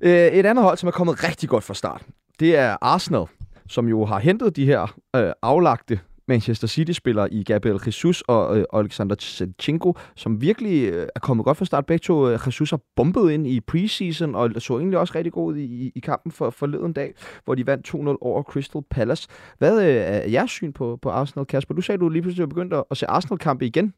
Øh, Et andet hold, som er kommet rigtig godt fra start, det er Arsenal, som jo har hentet de her øh, aflagte Manchester City-spillere i Gabriel Jesus og øh, Alexander Zinchenko, som virkelig øh, er kommet godt fra start. Begge to, øh, Jesus har bombet ind i preseason, og så egentlig også rigtig god ud i, i kampen for forleden dag, hvor de vandt 2-0 over Crystal Palace. Hvad øh, er jeres syn på, på Arsenal, Kasper? Du sagde, du lige pludselig var begyndt at, at se Arsenal-kampe igen.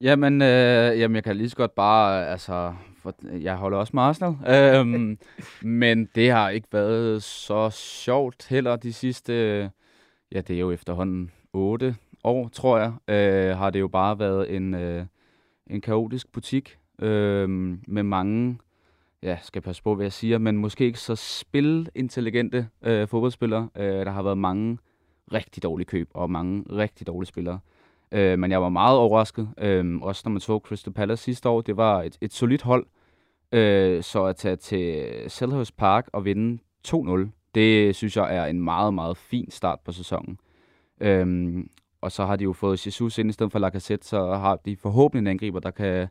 Jamen, øh, jamen, jeg kan lige så godt bare, altså, for, jeg holder også med Arsenal, øhm, men det har ikke været så sjovt heller de sidste, ja, det er jo efterhånden 8 år, tror jeg, øh, har det jo bare været en, øh, en kaotisk butik øh, med mange, ja, skal jeg passe på, hvad jeg siger, men måske ikke så spilintelligente øh, fodboldspillere. Øh, der har været mange rigtig dårlige køb og mange rigtig dårlige spillere. Øh, men jeg var meget overrasket, øh, også når man så Crystal Palace sidste år. Det var et, et solidt hold, øh, så at tage til Selhurst Park og vinde 2-0, det synes jeg er en meget, meget fin start på sæsonen. Øhm, og så har de jo fået Jesus ind i stedet for Lacazette, så har de forhåbentlig en angriber, der kan,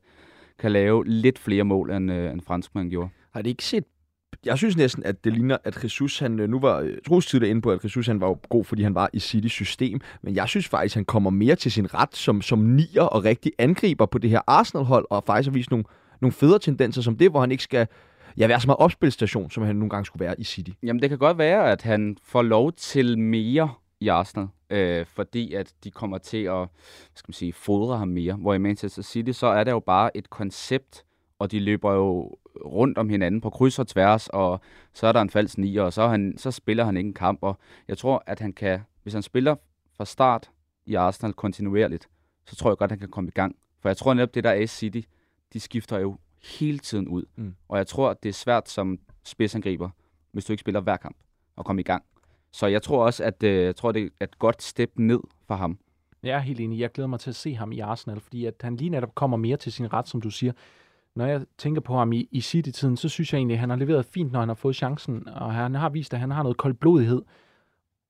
kan lave lidt flere mål, end, øh, end franskmanden gjorde. Har det ikke set... Jeg synes næsten, at det ligner, at Jesus, han øh, nu var øh, Troels tidligere inde på, at Jesus, han var jo god, fordi han var i City-system, men jeg synes faktisk, han kommer mere til sin ret som, som nier og rigtig angriber på det her Arsenal-hold, og faktisk har vist nogle, nogle federe tendenser som det, hvor han ikke skal ja, være så meget opspilstation, som han nogle gange skulle være i City. Jamen, det kan godt være, at han får lov til mere i Arsenal, øh, fordi at de kommer til at hvad skal man sige, fodre ham mere. Hvor i Manchester City, så er der jo bare et koncept, og de løber jo rundt om hinanden på kryds og tværs, og så er der en falsk nier, og så, han, så spiller han ikke en kamp. Og jeg tror, at han kan, hvis han spiller fra start i Arsenal kontinuerligt, så tror jeg godt, at han kan komme i gang. For jeg tror netop, det der er City, de skifter jo hele tiden ud. Mm. Og jeg tror, det er svært som spidsangriber, hvis du ikke spiller hver kamp, at komme i gang. Så jeg tror også, at øh, jeg tror, det er et godt step ned for ham. Jeg er helt enig. Jeg glæder mig til at se ham i Arsenal, fordi at han lige netop kommer mere til sin ret, som du siger. Når jeg tænker på ham i, i City-tiden, så synes jeg egentlig, at han har leveret fint, når han har fået chancen, og han har vist, at han har noget koldblodighed.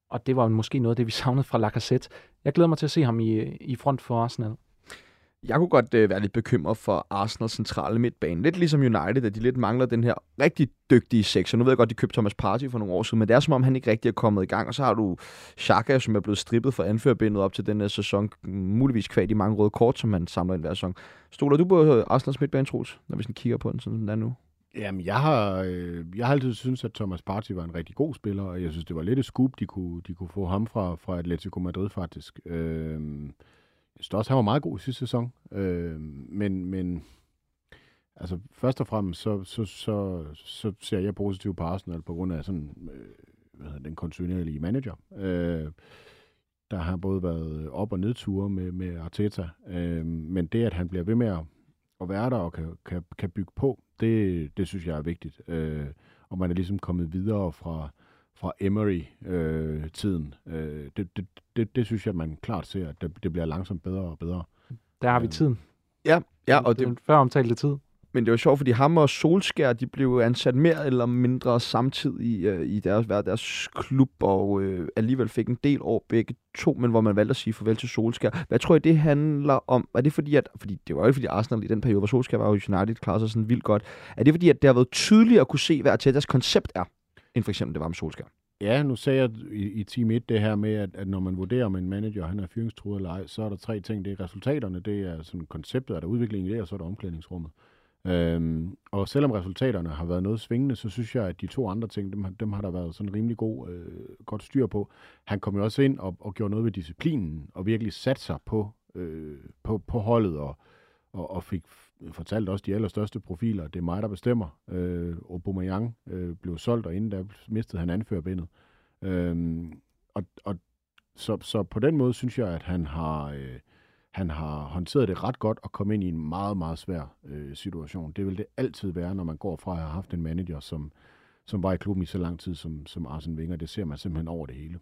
Og det var måske noget af det, vi savnede fra Lacazette. Jeg glæder mig til at se ham i, i front for Arsenal. Jeg kunne godt øh, være lidt bekymret for Arsenals centrale midtbane. Lidt ligesom United, at de lidt mangler den her rigtig dygtige sekser. Nu ved jeg godt, de købte Thomas Partey for nogle år siden, men det er som om, han ikke rigtig er kommet i gang. Og så har du Xhaka, som er blevet strippet for anførbindet op til den her sæson. Muligvis kvad de mange røde kort, som man samler ind hver sæson. Stoler du på øh, Arsenals midtbane, Troels, når vi sådan kigger på den, sådan den er nu? Jamen, jeg har, øh, jeg har altid syntes, at Thomas Partey var en rigtig god spiller, og jeg synes, det var lidt et scoop, de kunne, de kunne få ham fra, fra Atletico Madrid, faktisk. Øh, jeg synes også, han var meget god i sidste sæson. Øh, men, men altså, først og fremmest, så, så, så, så ser jeg positivt på Arsenal på grund af sådan, øh, hvad hedder, den kontinuerlige manager. Øh, der har både været op- og nedture med, med Arteta. Øh, men det, at han bliver ved med at, at være der og kan, kan, kan bygge på, det, det synes jeg er vigtigt. Øh, og man er ligesom kommet videre fra, fra Emery-tiden. Øh, det, det, det, det synes jeg, man klart ser, at det, det bliver langsomt bedre og bedre. Der har vi Øhm, tiden. Ja, ja og det er det, før omtalte tid. Men det var sjovt, fordi ham og Solskær, de blev ansat mere eller mindre samtidig øh, i deres, hver deres klub, og øh, alligevel fik en del år begge to, men hvor man valgte at sige farvel til Solskær. Hvad tror I, det handler om? Er det fordi, at, fordi det var jo ikke fordi Arsenal i den periode, hvor Solskær var jo i United, klarede sig sådan vildt godt. Er det fordi, at det har været tydeligt at kunne se, hvad Artetas koncept er, end for eksempel det var med Solskær? Ja, nu sagde jeg i, i team 1 det her med, at, at når man vurderer, om en manager han er fyringstruet eller ej, så er der tre ting. Det er resultaterne, det er sådan konceptet, er der udviklingen i det, og så er der omklædningsrummet. Øhm, og selvom resultaterne har været noget svingende, så synes jeg, at de to andre ting, dem, dem har der været sådan rimelig god, øh, godt styr på. Han kom jo også ind og, og gjorde noget ved disciplinen, og virkelig satte sig på, øh, på, på holdet, og, og, og fik fortalte også de allerstørste profiler, det er mig, der bestemmer. Øh, Aubameyang øh, blev solgt, og inden der mistede han anførbindet. Øh, og, og så, så på den måde synes jeg, at han har... Øh, han har håndteret det ret godt og kom ind i en meget, meget svær øh, situation. Det vil det altid være, når man går fra at have haft en manager, som, som var i klubben i så lang tid som, som Arsene Wenger. Det ser man simpelthen over det hele.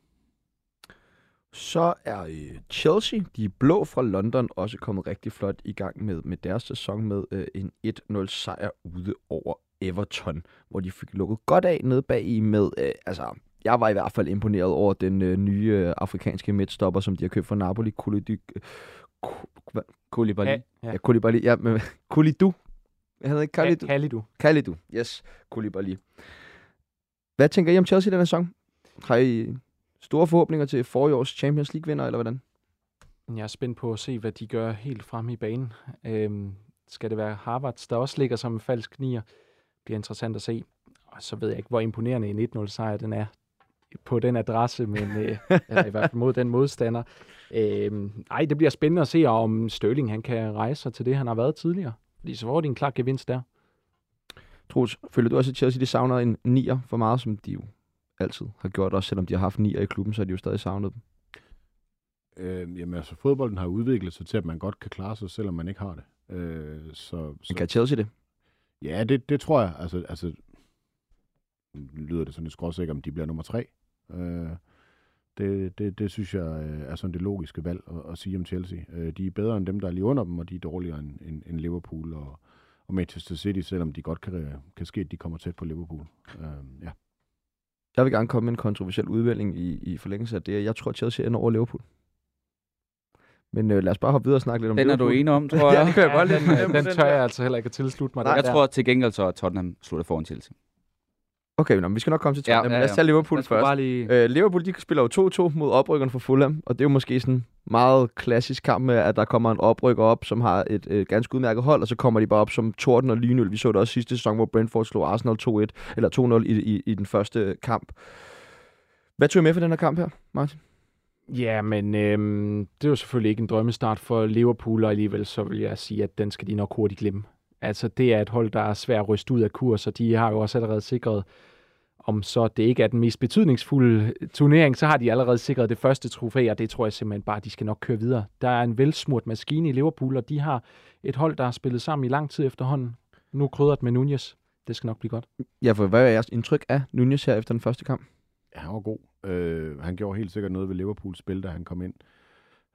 Så er øh, Chelsea, de blå fra London, også kommet rigtig flot i gang med, med deres sæson med øh, en 1-0 sejr ude over Everton, hvor de fik lukket godt af ned bag i med, øh, altså jeg var i hvert fald imponeret over den øh, nye øh, afrikanske midtstopper, som de har købt fra Napoli, Koulibaly. Ja, ja. ja Koulibaly. Ja, men Koulidu. Jeg hedder ikke Kalidu. Kalidu. Kalidu, yes. Koulibaly. Hvad tænker I om Chelsea den sæson? Har I store forhåbninger til forrige års Champions League-vinder, eller hvordan? Jeg er spændt på at se, hvad de gør helt frem i banen. Øhm, skal det være Harvard, der også ligger som en falsk nier? Bliver interessant at se. Og så ved jeg ikke, hvor imponerende en 1-0 sejr den er på den adresse, men øh, eller i hvert fald mod den modstander. Øh, ej, det bliver spændende at se, om Støling han kan rejse sig til det, han har været tidligere. Fordi så var det en klar gevinst der. Troels, føler du også, at Chelsea de savner en nier for meget, som de jo altid har gjort, også selvom de har haft nier i klubben, så har de jo stadig savnet dem? Øh, jamen altså, fodbolden har udviklet sig til, at man godt kan klare sig, selvom man ikke har det. Øh, så, så... Kan Chelsea det? Ja, det, det tror jeg. Altså, altså lyder det sådan lidt skråsikker, om de bliver nummer tre. Øh, det, det, det synes jeg øh, er sådan det logiske valg at, at sige om Chelsea. Øh, de er bedre end dem, der er lige under dem, og de er dårligere end, end, end Liverpool og, og Manchester City, selvom de godt kan, kan ske, at de kommer tæt på Liverpool. Øh, ja. Jeg vil gerne komme med en kontroversiel udvælgning i, i forlængelse af det. Jeg tror, Chelsea ender over Liverpool. Men øh, lad os bare hoppe videre og snakke lidt om Den Liverpool. er du enig om, tror jeg. ja, det kan jeg ja, godt lide. den, den, den tør jeg altså heller ikke at tilslutte mig. Nej, jeg der. tror til gengæld så, at Tottenham slutter foran Chelsea. Okay, nå, men vi skal nok komme til Tottenham. Ja, ja, ja, Lad os tage Liverpool først. bare lige... Øh, Liverpool de spiller jo 2-2 mod oprykkerne for Fulham, og det er jo måske sådan en meget klassisk kamp med, at der kommer en oprykker op, som har et øh, ganske udmærket hold, og så kommer de bare op som torden og lynøl. Vi så det også sidste sæson, hvor Brentford slog Arsenal 2-1, eller 2-0 i, i, i den første kamp. Hvad tog I med for den her kamp her, Martin? Ja, men øhm, det er jo selvfølgelig ikke en drømmestart for Liverpool, og alligevel så vil jeg sige, at den skal de nok hurtigt glemme. Altså, det er et hold, der er svært at ryste ud af kurs, og de har jo også allerede sikret, om så det ikke er den mest betydningsfulde turnering, så har de allerede sikret det første trofæ, og det tror jeg simpelthen bare, at de skal nok køre videre. Der er en velsmurt maskine i Liverpool, og de har et hold, der har spillet sammen i lang tid efterhånden. Nu krydret med Nunez. Det skal nok blive godt. Ja, for hvad er jeres indtryk af Nunez her efter den første kamp? Ja, han var god. Øh, han gjorde helt sikkert noget ved Liverpools spil, da han kom ind.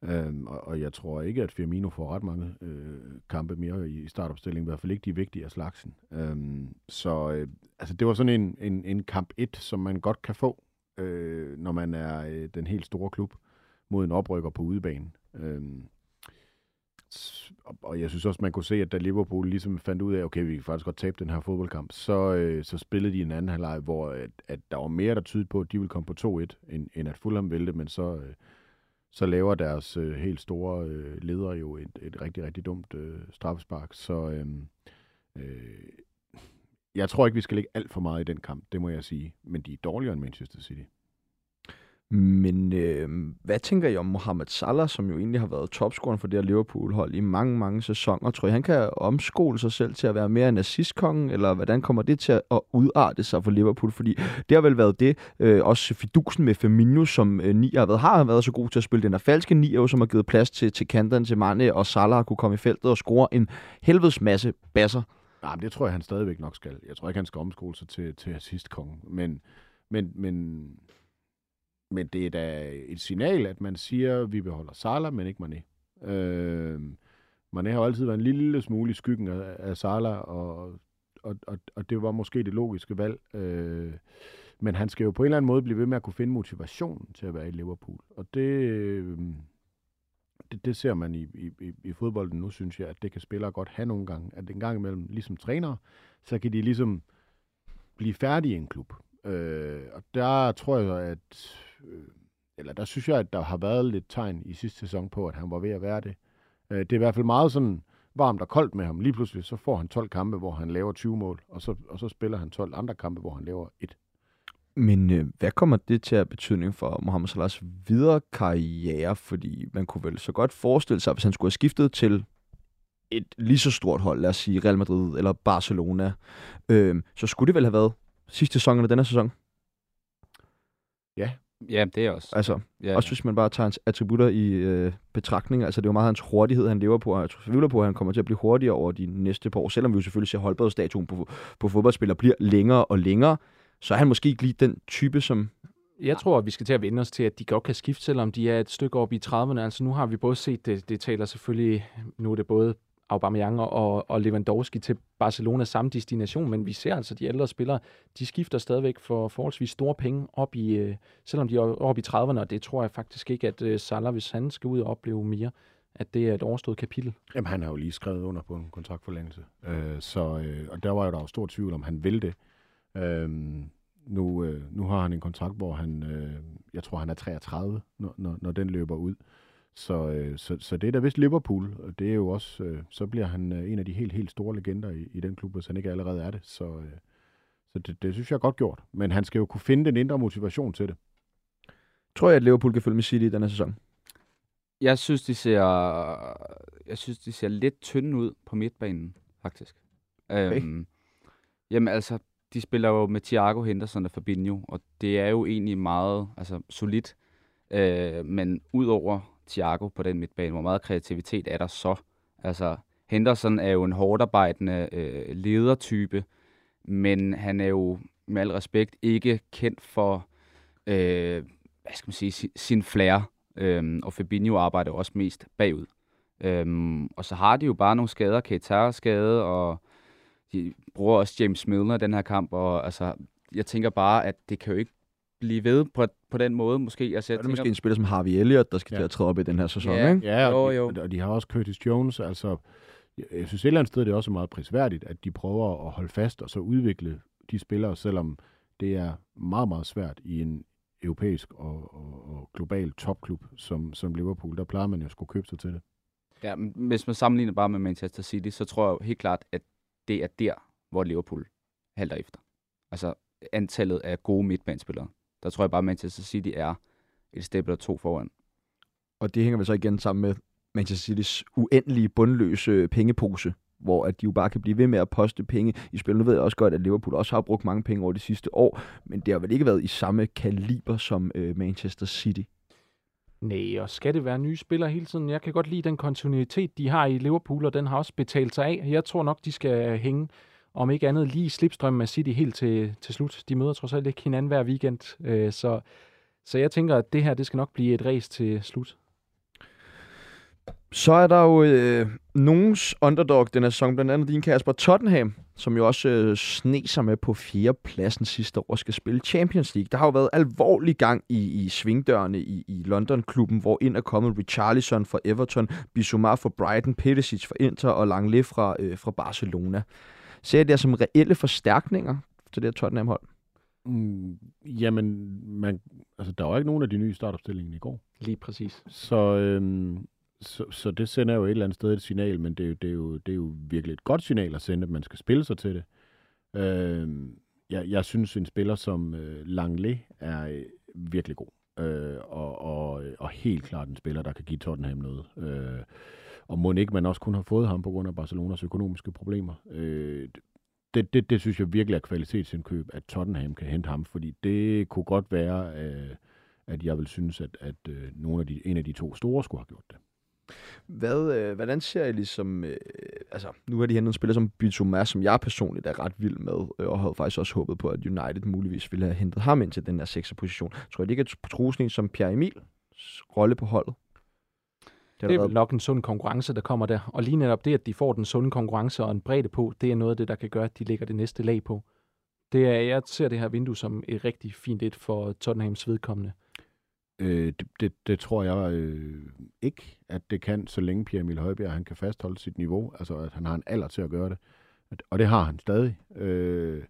Øhm, og, og jeg tror ikke, at Firmino får ret mange øh, kampe mere i, i startopstillingen, i hvert fald ikke de vigtige af slagsen. Øhm, så øh, altså, det var sådan en, en, en kamp 1, som man godt kan få, øh, når man er øh, den helt store klub mod en oprykker på udebane. Øh, og jeg synes også, man kunne se, at da Liverpool ligesom fandt ud af, okay, vi kan faktisk godt tabe den her fodboldkamp, så, øh, så spillede de en anden halvleg, hvor at, at der var mere, der tydede på, at de ville komme på 2-1, end, end at Fulham vælte, men så, øh, så laver deres øh, helt store øh, ledere jo et, et rigtig, rigtig dumt øh, straffespark. Så øhm, øh, øh, jeg tror ikke, vi skal lægge alt for meget i den kamp, det må jeg sige. Men de er dårligere end Manchester City. Men øh, hvad tænker I om Mohamed Salah, som jo egentlig har været topscoren for det her Liverpool-hold i mange, mange sæsoner? Tror I, han kan omskole sig selv til at være mere en assistkongen, eller hvordan kommer det til at udarte sig for Liverpool? Fordi det har vel været det, øh, også fidusen med Firmino, som øh, ni har været, har været så god til at spille den her falske ni, som har givet plads til, til kanterne til Mane, og Salah har kunne komme i feltet og score en helvedes masse basser. Nej, men det tror jeg, han stadigvæk nok skal. Jeg tror ikke, han skal omskole sig til, til assistkongen. Men, men, men men det er da et signal, at man siger, at vi beholder Salah, men ikke Mané. Øh, Man har jo altid været en lille smule i skyggen af, af Salah, og, og, og, og det var måske det logiske valg. Øh, men han skal jo på en eller anden måde blive ved med at kunne finde motivationen til at være i Liverpool. Og det, øh, det, det ser man i, i, i fodbolden nu, synes jeg, at det kan spillere godt have nogle gange. At en gang imellem, ligesom trænere, så kan de ligesom blive færdige i en klub. Øh, og der tror jeg, at... Øh, eller der synes jeg, at der har været lidt tegn i sidste sæson på, at han var ved at være det. Øh, det er i hvert fald meget sådan varmt og koldt med ham. Lige pludselig så får han 12 kampe, hvor han laver 20 mål, og så, og så spiller han 12 andre kampe, hvor han laver et. Men øh, hvad kommer det til at betydning for Mohamed Salahs videre karriere? Fordi man kunne vel så godt forestille sig, hvis han skulle have skiftet til et lige så stort hold, lad os sige Real Madrid eller Barcelona, øh, så skulle det vel have været sidste sæson eller denne sæson? Ja. Ja, det er også. Altså, ja, også hvis man bare tager hans attributter i øh, betragtning. Altså, det er jo meget hans hurtighed, han lever på, og jeg tvivler på, at han kommer til at blive hurtigere over de næste par år. Selvom vi jo selvfølgelig ser holdbarhedsstatuen på, på fodboldspillere bliver længere og længere, så er han måske ikke lige den type, som jeg tror, at vi skal til at vende os til, at de godt kan skifte, selvom de er et stykke op i 30'erne. Altså nu har vi både set, det, det taler selvfølgelig, nu er det både Aubameyang og, og Lewandowski til Barcelona samme destination, men vi ser altså, at de ældre spillere, de skifter stadigvæk for forholdsvis store penge op i, øh, selvom de er oppe i 30'erne, og det tror jeg faktisk ikke, at øh, Salah, hvis han skal ud og opleve mere, at det er et overstået kapitel. Jamen, han har jo lige skrevet under på en kontraktforlængelse, øh, så, øh, og der var jo der jo stor tvivl om, han vil det. Øh, nu, øh, nu har han en kontrakt, hvor han, øh, jeg tror, han er 33, når, når, når den løber ud. Så, øh, så, så det er da vist Liverpool, og det er jo også, øh, så bliver han øh, en af de helt, helt store legender i, i den klub, hvis han ikke allerede er det. Så, øh, så det, det synes jeg er godt gjort. Men han skal jo kunne finde den indre motivation til det. Tror jeg, at Liverpool kan følge med City i denne sæson? Jeg synes, de ser, jeg synes, de ser lidt tynde ud på midtbanen, faktisk. Okay. Øhm, jamen altså, de spiller jo med Thiago Henderson og Fabinho, og det er jo egentlig meget altså, solidt. Øh, men udover Thiago på den midtbane, hvor meget kreativitet er der så? Altså, Henderson er jo en hårdarbejdende øh, ledertype, men han er jo med al respekt ikke kendt for, øh, hvad skal man sige, sin, sin flair. Øh, og Fabinho arbejder også mest bagud. Øh, og så har de jo bare nogle skader, Keita-skade, og de bruger også James Milner i den her kamp, og altså, jeg tænker bare, at det kan jo ikke blive ved på, på den måde, måske. Altså, jeg er det tænker... måske en spiller som Harvey Elliott, der skal ja. til at træde op i den her sæson, ja. ikke? Ja, og, jo, de, og de har også Curtis Jones, altså jeg synes et eller andet sted, det er også meget prisværdigt, at de prøver at holde fast og så udvikle de spillere, selvom det er meget, meget svært i en europæisk og, og, og global topklub som, som Liverpool. Der plejer man jo at skulle købe sig til det. Ja, men hvis man sammenligner bare med Manchester City, så tror jeg helt klart, at det er der, hvor Liverpool halter efter. Altså antallet af gode midtbanespillere. Der tror jeg bare, at Manchester City er et step eller to foran. Og det hænger vel så igen sammen med Manchester City's uendelige bundløse pengepose, hvor at de jo bare kan blive ved med at poste penge i spil. Nu ved jeg også godt, at Liverpool også har brugt mange penge over de sidste år, men det har vel ikke været i samme kaliber som øh, Manchester City. Nej, og skal det være nye spillere hele tiden? Jeg kan godt lide den kontinuitet, de har i Liverpool, og den har også betalt sig af. Jeg tror nok, de skal hænge, om ikke andet, lige slipstrømmen af City helt til, til slut. De møder trods alt ikke hinanden hver weekend, øh, så, så jeg tænker, at det her det skal nok blive et race til slut. Så er der jo øh, nogens underdog den her sæson, blandt andet din Kasper Tottenham, som jo også øh, sne sig med på pladsen sidste år og skal spille Champions League. Der har jo været alvorlig gang i, i svingdørene i, i London-klubben, hvor ind er kommet Richarlison fra Everton, Bissouma fra Brighton, Perisic fra Inter og Langley fra, øh, fra Barcelona. Ser I det som reelle forstærkninger til det her Tottenham-hold? Mm, jamen, man, altså, der var ikke nogen af de nye startopstillinger i går. Lige præcis. Så øhm, så, så det sender jo et eller andet sted et signal, men det er, jo, det, er jo, det er jo virkelig et godt signal at sende, at man skal spille sig til det. Øh, jeg, jeg synes, en spiller som øh, Langley er øh, virkelig god. Øh, og, og, og helt klart en spiller, der kan give Tottenham noget. Øh, og må ikke man også kun har fået ham på grund af Barcelonas økonomiske problemer. Øh, det, det, det synes jeg virkelig er kvalitetsindkøb, at Tottenham kan hente ham, fordi det kunne godt være, øh, at jeg vil synes, at, at øh, nogle af de, en af de to store skulle have gjort det. Hvad, øh, hvordan ser I ligesom... Øh, altså, nu har de hentet en spiller som Bituma, som jeg personligt er ret vild med, øh, og havde faktisk også håbet på, at United muligvis ville have hentet ham ind til den her 6. position. Tror I det ikke, at Trusen som Pierre Emil rolle på holdet? Det, det er nok en sund konkurrence, der kommer der. Og lige netop det, at de får den sunde konkurrence og en bredde på, det er noget af det, der kan gøre, at de lægger det næste lag på. Det er, jeg ser det her vindue som et rigtig fint et for Tottenhams vedkommende. Øh, det, det, det tror jeg øh, ikke, at det kan, så længe Pierre Emil Højbjerg han kan fastholde sit niveau, altså at han har en alder til at gøre det. Og det har han stadig. Øh,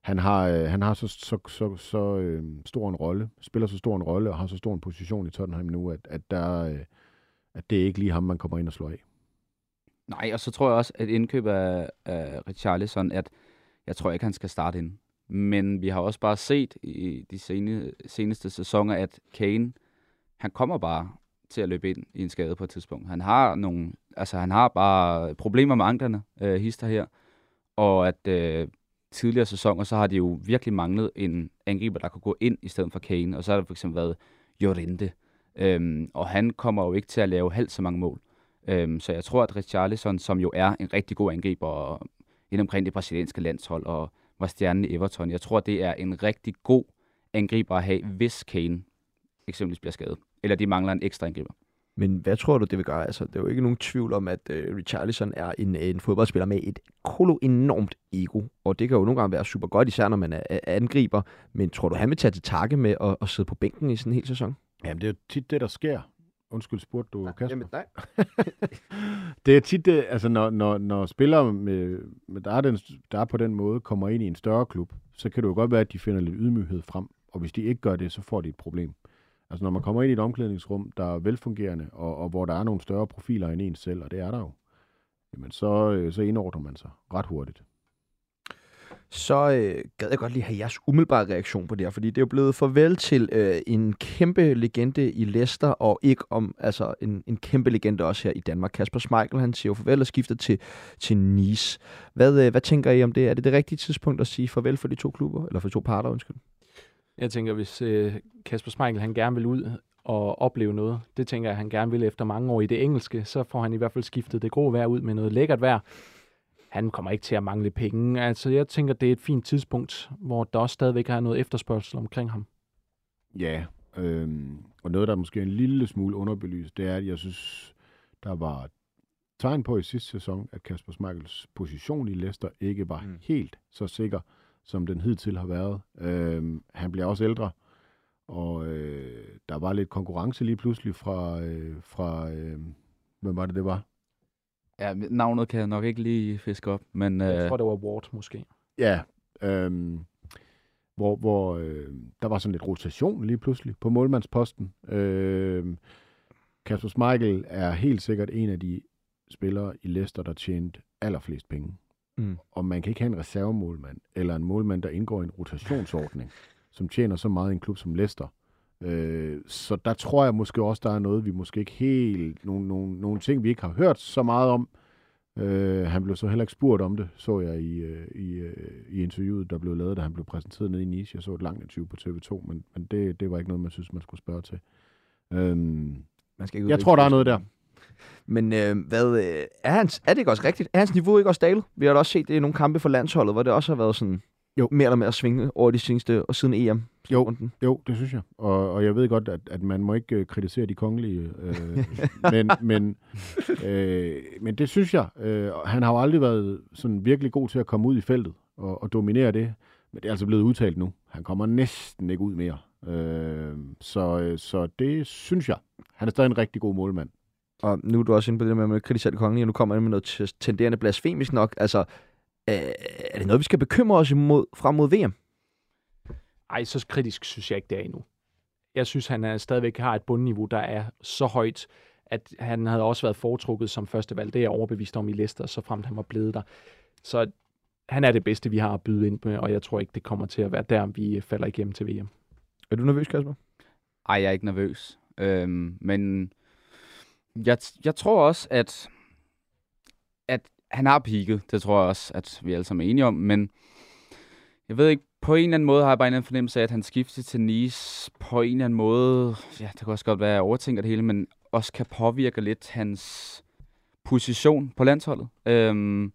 han har, øh, han har så, så, så, så øh, stor en rolle, spiller så stor en rolle og har så stor en position i Tottenham nu, at, at, der, øh, at det er ikke lige ham, man kommer ind og slår af. Nej, og så tror jeg også, at indkøb af, af Richarlison, at jeg tror ikke, han skal starte ind. Men vi har også bare set i de sene, seneste sæsoner, at Kane, han kommer bare til at løbe ind i en skade på et tidspunkt. Han har nogle, altså han har bare problemer med anklerne, øh, hister her. Og at øh, tidligere sæsoner, så har de jo virkelig manglet en angriber, der kunne gå ind i stedet for Kane. Og så har der for eksempel været Jorente. Øhm, og han kommer jo ikke til at lave halvt så mange mål. Øhm, så jeg tror, at Richarlison, som jo er en rigtig god angriber ind omkring det brasilianske landshold, og var stjernen i Everton, jeg tror, det er en rigtig god angriber at have, hvis Kane eksempelvis bliver skadet. Eller de mangler en ekstra angriber. Men hvad tror du, det vil gøre? Altså, det er jo ikke nogen tvivl om, at uh, Richarlison er en, en fodboldspiller med et kolo enormt ego. Og det kan jo nogle gange være super godt, især når man er, er angriber. Men tror du, han vil tage til takke med at, at sidde på bænken i sådan en hel sæson? Jamen, det er jo tit det, der sker. Undskyld, spurgte du, Kasper? Jamen, nej. det er tit det, altså når, når, når spillere, med, med der, er den, der er på den måde, kommer ind i en større klub, så kan det jo godt være, at de finder lidt ydmyghed frem. Og hvis de ikke gør det, så får de et problem. Altså når man kommer ind i et omklædningsrum, der er velfungerende, og, og hvor der er nogle større profiler end en selv, og det er der jo, jamen så, øh, så indordner man sig ret hurtigt. Så øh, gad jeg godt lige have jeres umiddelbare reaktion på det her, fordi det er jo blevet farvel til øh, en kæmpe legende i Leicester, og ikke om altså en, en kæmpe legende også her i Danmark. Kasper Schmeichel, han siger jo farvel og skifter til, til Nice. Hvad, øh, hvad tænker I om det? Er det det rigtige tidspunkt at sige farvel for de to klubber, eller for de to parter, undskyld? Jeg tænker, hvis øh, Kasper Schmeichel han gerne vil ud og opleve noget, det tænker jeg, han gerne vil efter mange år i det engelske, så får han i hvert fald skiftet det grå vejr ud med noget lækkert vejr. Han kommer ikke til at mangle penge. Altså, jeg tænker, det er et fint tidspunkt, hvor der også stadigvæk er noget efterspørgsel omkring ham. Ja, øh, og noget, der er måske en lille smule underbelyst, det er, at jeg synes, der var tegn på i sidste sæson, at Kasper Schmeichels position i Leicester ikke var mm. helt så sikker, som den hidtil har været. Øh, han bliver også ældre, og øh, der var lidt konkurrence lige pludselig fra, øh, fra øh, hvem var det, det var? Ja, navnet kan jeg nok ikke lige fiske op, men... Jeg øh, tror, det var Ward måske. Ja, øh, hvor, hvor øh, der var sådan lidt rotation lige pludselig på målmandsposten. Øh, Kasper Schmeichel er helt sikkert en af de spillere i Leicester, der tjente allerflest penge. Mm. Og man kan ikke have en reservemålmand, eller en målmand, der indgår i en rotationsordning, som tjener så meget i en klub som Leicester. Øh, så der tror jeg måske også, der er noget, vi måske ikke helt... Nogle, nogle, nogle ting, vi ikke har hørt så meget om. Øh, han blev så heller ikke spurgt om det, så jeg i, øh, i, øh, i interviewet, der blev lavet, da han blev præsenteret nede i Nice. Jeg så et langt interview på TV2, men, men det, det var ikke noget, man synes, man skulle spørge til. Øh, man skal ikke jeg tror, der er noget der. Men øh, hvad, øh, er, hans, er det ikke også rigtigt? Er hans niveau ikke også dalet? Vi har da også set det i nogle kampe for landsholdet, hvor det også har været sådan jo. mere eller mere at svinge over de seneste og siden EM. Jo, runden. jo, det synes jeg. Og, og jeg ved godt, at, at man må ikke uh, kritisere de kongelige, øh, men, men, øh, men det synes jeg. Øh, han har jo aldrig været sådan virkelig god til at komme ud i feltet og, og dominere det. Men det er altså blevet udtalt nu. Han kommer næsten ikke ud mere. Øh, så, øh, så det synes jeg. Han er stadig en rigtig god målmand. Og nu er du også inde på det med, at man kritiserer de kongelige, og nu kommer jeg med noget tenderende blasfemisk nok. Altså, øh, er det noget, vi skal bekymre os imod frem mod VM? Ej, så kritisk synes jeg ikke, det er endnu. Jeg synes, han er, stadigvæk har et bundniveau, der er så højt, at han havde også været foretrukket som første valg. Det er jeg overbevist om i Leicester, så fremt han var blevet der. Så han er det bedste, vi har at byde ind med, og jeg tror ikke, det kommer til at være der, vi falder igennem til VM. Er du nervøs, Kasper? Ej, jeg er ikke nervøs. Øhm, men jeg, jeg tror også, at, at han har peaked. Det tror jeg også, at vi alle sammen er enige om. Men jeg ved ikke, på en eller anden måde har jeg bare en anden fornemmelse af, at han skifter til Nice på en eller anden måde, ja, det kan også godt være, at jeg overtænker det hele, men også kan påvirke lidt hans position på landsholdet. Øhm,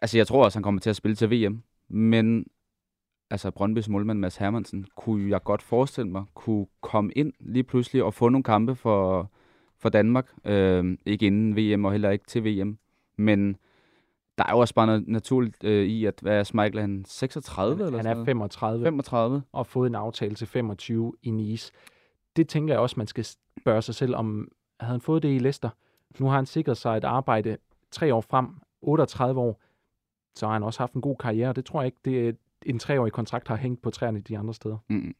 altså, jeg tror også, han kommer til at spille til VM, men altså Brøndbys målmand Mads Hermansen, kunne jeg godt forestille mig, kunne komme ind lige pludselig og få nogle kampe for, for Danmark. Øh, ikke inden VM og heller ikke til VM. Men der er jo også bare noget naturligt øh, i, at hvad er Schmeichel, han 36 eller Han sådan er noget? 35 35. og har fået en aftale til 25 i Nice. Det tænker jeg også, man skal spørge sig selv om, havde han fået det i Leicester? Nu har han sikret sig et arbejde tre år frem, 38 år, så har han også haft en god karriere. Det tror jeg ikke, det er en treårig kontrakt har hængt på træerne de andre steder. Mm.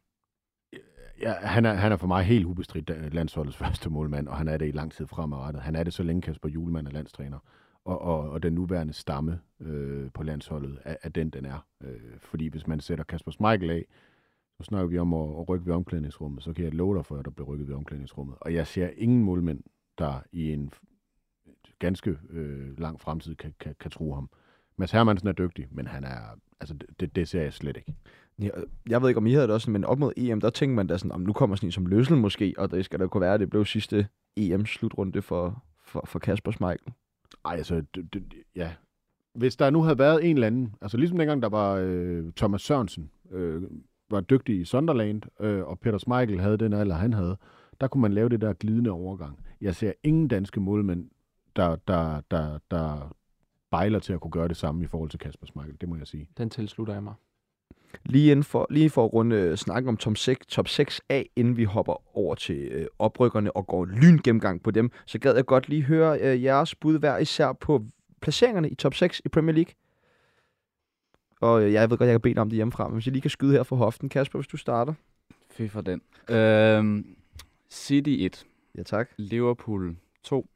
Ja, han, er, han er for mig helt ubestridt øh, landsholdets første målmand, og han er det i lang tid fremadrettet. Han er det så længe Kasper Julemand er landstræner. Og, og, og den nuværende stamme øh, på landsholdet er, er den, den er. Øh, fordi hvis man sætter Kasper Schmeichel af, så snakker vi om at, at rykke ved omklædningsrummet, så kan jeg love dig for, at der bliver rykket ved omklædningsrummet. Og jeg ser ingen målmænd, der i en ganske øh, lang fremtid kan, kan, kan tro ham. Mads Hermansen er dygtig, men han er, altså, det, det ser jeg slet ikke. Ja, jeg ved ikke, om I havde det også, men op mod EM, der tænkte man da sådan, om nu kommer sådan en som løsel måske, og det skal da kunne være, at det blev sidste EM-slutrunde for, for, for Kasper Schmeichel. Ej, altså, det, det, ja. Hvis der nu havde været en eller anden, altså ligesom dengang der var øh, Thomas Sørensen, øh, var dygtig i Sunderland, øh, og Peter Schmeichel havde den alder, han havde, der kunne man lave det der glidende overgang. Jeg ser ingen danske målmænd, der, der, der, der bejler til at kunne gøre det samme i forhold til Kasper Schmeichel, det må jeg sige. Den tilslutter jeg mig. Lige, inden for, lige for at runde øh, snakken om top 6, top 6 af, inden vi hopper over til øh, oprykkerne og går lyn gennemgang på dem, så gad jeg godt lige høre øh, jeres bud hver især på placeringerne i top 6 i Premier League. Og øh, jeg ved godt, jeg kan bede dig om det hjemmefra, men hvis jeg lige kan skyde her for hoften. Kasper, hvis du starter. Fy for den. Øhm, City 1. Ja, tak. Liverpool 2.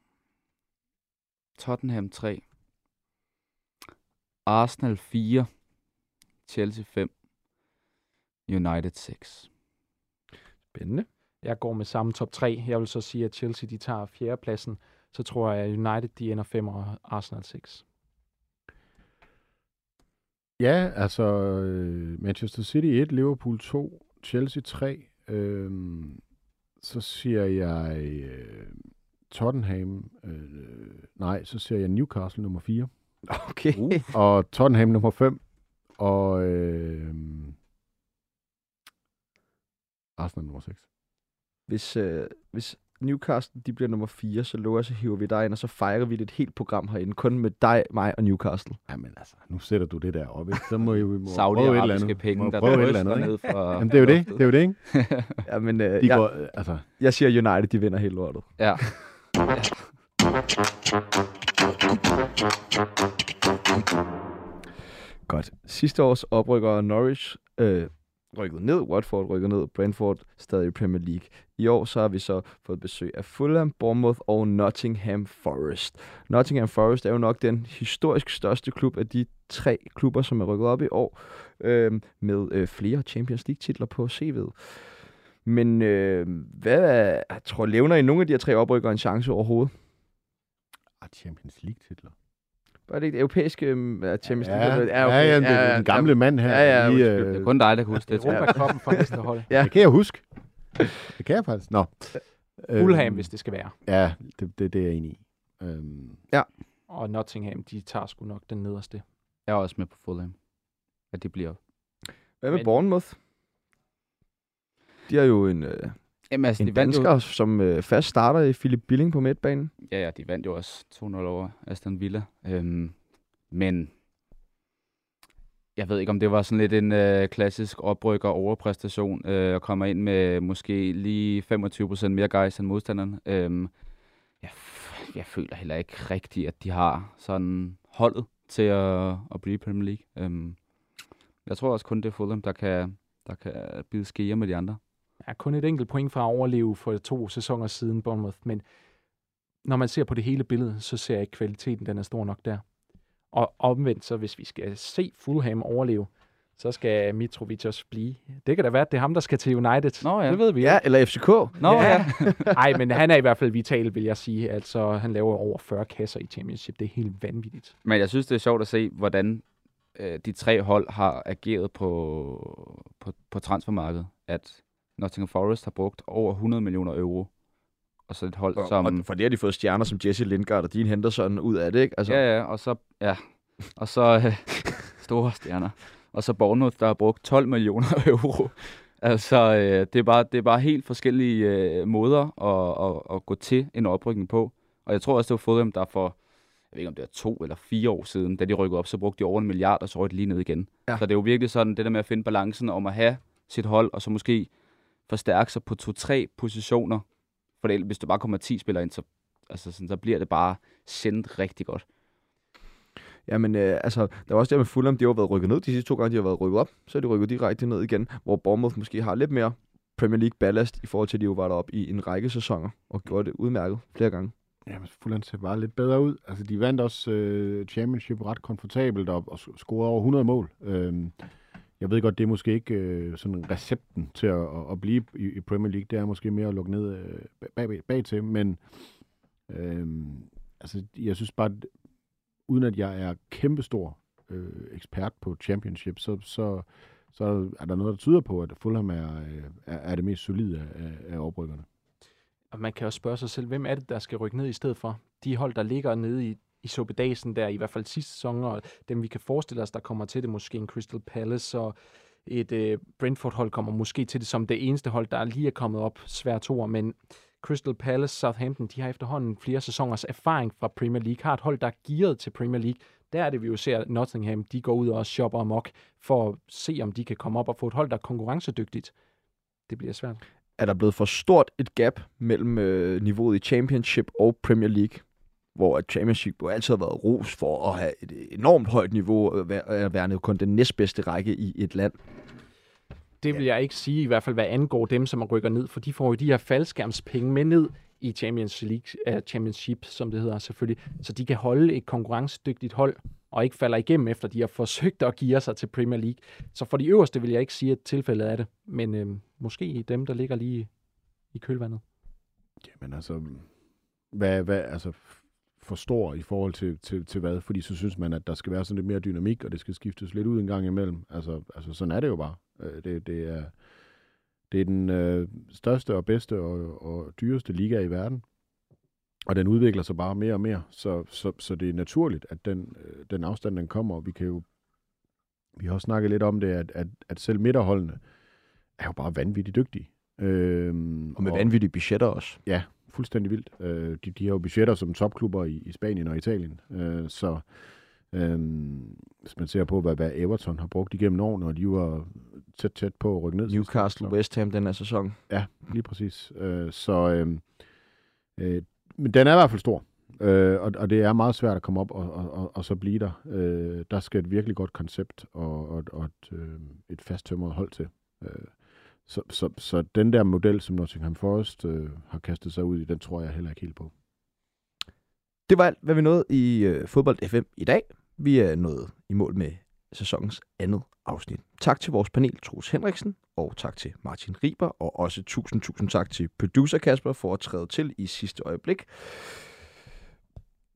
Tottenham 3. Arsenal 4. Chelsea 5. United 6. Spændende. Jeg går med samme top 3. Jeg vil så sige, at Chelsea de tager fjerdepladsen. Så tror jeg, at United de ender 5 og Arsenal 6. Ja, altså øh, Manchester City 1, Liverpool 2, Chelsea 3. Øh, så siger jeg øh, Tottenham, øh, nej, så siger jeg Newcastle nummer 4. Okay. Uh. og Tottenham nummer 5. Og øh, Arsenal nummer 6. Hvis, øh, hvis Newcastle de bliver nummer 4, så lover jeg, så hiver vi dig ind, og så fejrer vi det et helt program herinde, kun med dig, mig og Newcastle. Jamen altså, nu sætter du det der op, ikke? Så må I jo må prøve et eller andet. penge, Må der prøve et eller andet, ikke? ned fra Jamen, det er jo det, det er jo det, ikke? Ja, men øh, De jeg, går, øh, altså, jeg siger United, de vinder helt lortet. Ja. Godt. Sidste års oprykker Norwich øh, rykket ned, Watford rykket ned, Brentford stadig i Premier League. I år så har vi så fået besøg af Fulham, Bournemouth og Nottingham Forest. Nottingham Forest er jo nok den historisk største klub af de tre klubber, som er rykket op i år, øh, med øh, flere Champions League-titler på CV'et. Men øh, hvad er, jeg tror, levner I nogle af de her tre oprykker en chance overhovedet? ah, Champions League-titler. Var det ikke det europæiske øh, Champions Ja, League? ja, ja, ja, det er den gamle mand her. Ja, ja, lige, undskyld. Det øh, er kun dig, der kan huske det. Europa-koppen for næste hold. Ja. Det kan jeg huske. Det kan jeg faktisk. Nå. Fulham, Øhm, hvis det skal være. Ja, det, det, det er jeg enig i. Øhm, Og Nottingham, de tager sgu nok den nederste. Jeg er også med på Fulham. At det bliver... Hvad med Men- Bournemouth? De har jo en, øh, Jamen altså, en de vandt jo, dansker, som øh, fast starter i Philip Billing på midtbanen. ja, ja, de vandt jo også 2-0 over Aston Villa. Øhm, men jeg ved ikke, om det var sådan lidt en øh, klassisk oprykker overpræstation, øh, og kommer ind med måske lige 25% mere guys end modstanderen. Øhm, jeg, jeg føler heller ikke rigtigt, at de har sådan holdet til at, at blive i Premier League. Øhm, jeg tror også kun, det er Fulham, der kan, der kan bide skære med de andre. Er kun et enkelt point fra at overleve for to sæsoner siden Bournemouth, men når man ser på det hele billede, så ser jeg ikke kvaliteten, den er stor nok der. Og omvendt, så hvis vi skal se Fulham overleve, så skal Mitrovic også blive. Det kan da være, at det er ham, der skal til United. Nå ja. Det ved vi Ja, eller FCK. Nå ja. Nej, men han er i hvert fald vital, vil jeg sige. Altså, han laver over 40 kasser i Championship. Det er helt vanvittigt. Men jeg synes, det er sjovt at se, hvordan øh, de tre hold har ageret på, på, på transfermarkedet. At Nottingham Forest har brugt over 100 millioner euro. Og så et hold, Og, som... og for det har de fået stjerner som Jesse Lingard og Dean Henderson ud af det, ikke? Altså, Ja, ja, og så... Ja, og så øh, store stjerner. Og så Bournemouth, der har brugt 12 millioner euro Altså, øh, det, er bare, det er bare helt forskellige øh, måder at, at, at gå til en oprykning på. Og jeg tror også, det var Fulham, der for, jeg ved ikke om det er to eller fire år siden, da de rykkede op, så brugte de over en milliard, og så røg de lige ned igen. Ja. Så det er jo virkelig sådan, det der med at finde balancen om at have sit hold, og så måske forstærke sig på to-tre positioner. For det, hvis du bare kommer 10 spillere ind, så, altså sådan, så bliver det bare sendt rigtig godt. Jamen, øh, altså, der var også det med Fulham, de har jo været rykket ned de sidste to gange, de har været rykket op, så er de rykket direkte ned igen, hvor Bournemouth måske har lidt mere Premier League ballast i forhold til, at de jo var deroppe i en række sæsoner og gjorde det udmærket flere gange. Jamen, Fulham ser bare lidt bedre ud. Altså, de vandt også øh, championship ret komfortabelt og, og scorede over 100 mål. Øhm, jeg ved godt, det er måske ikke øh, sådan recepten til at, at, at blive i, i Premier League. Det er måske mere at lukke ned øh, bag, bag, bag til, men øh, altså, jeg synes bare, at uden at jeg er kæmpestor øh, ekspert på championship, så, så, så er der noget, der tyder på, at Fulham er, øh, er, er det mest solide af, af oprykkerne. Og man kan også spørge sig selv, hvem er det, der skal rykke ned i stedet for? De hold, der ligger nede i, i Sobedasen der, i hvert fald sidste sæson, og dem vi kan forestille os, der kommer til det, måske en Crystal Palace, og et øh, Brentford-hold kommer måske til det som det eneste hold, der lige er kommet op svært to men Crystal Palace, Southampton, de har efterhånden flere sæsoners erfaring fra Premier League, har et hold, der er gearet til Premier League. Der er det, vi jo ser, at Nottingham, de går ud og shopper amok for at se, om de kan komme op og få et hold, der er konkurrencedygtigt. Det bliver svært. Er der blevet for stort et gap mellem øh, niveauet i Championship og Premier League? Hvor at Championship jo altid har været ros for at have et enormt højt niveau, og være, være kun den næstbedste række i et land. Det vil jeg ikke sige, i hvert fald hvad angår dem, som rykker ned, for de får jo de her faldskærmspenge med ned i Champions League, uh, Championship, som det hedder selvfølgelig, så de kan holde et konkurrencedygtigt hold, og ikke falder igennem, efter de har forsøgt at give sig til Premier League. Så for de øverste vil jeg ikke sige, at tilfældet er det, men øh, måske dem, der ligger lige i kølvandet. Jamen altså, hvad, hvad, altså forstår i forhold til, til, til hvad? Fordi så synes man, at der skal være sådan lidt mere dynamik, og det skal skiftes lidt ud en gang imellem. Altså, altså sådan er det jo bare. Øh, det, det, er, det er den øh, største og bedste og, og dyreste liga i verden. Og den udvikler sig bare mere og mere, så, så, så det er naturligt, at den, øh, den afstand, den kommer. Og vi kan jo, vi har også snakket lidt om det, at, at, at selv midterholdene er jo bare vanvittigt dygtige. Øhm, og med og, vanvittige budgetter også. Ja, fuldstændig vildt. Øh, de, de har jo budgetter som topklubber i, i Spanien og Italien. Øh, så øh, hvis man ser på, hvad, hvad Everton har brugt igennem årene, og de var tæt, tæt på at rykke ned. Newcastle, West Ham den her sæson. Ja, lige præcis. Øh, så øh, øh, men den er i hvert fald stor. Øh, og, og det er meget svært at komme op og, og, og, og så blive der. Øh, der skal et virkelig godt koncept og, og, og et, øh, et fast tømret hold til. Øh, så, så, så den der model, som Nottingham Forest øh, har kastet sig ud i, den tror jeg heller ikke helt på. Det var alt, hvad vi nåede i øh, Fodbold FM i dag. Vi er nået i mål med sæsonens andet afsnit. Tak til vores panel, Troels Henriksen, og tak til Martin Riber, og også tusind, tusind tak til producer Kasper for at træde til i sidste øjeblik.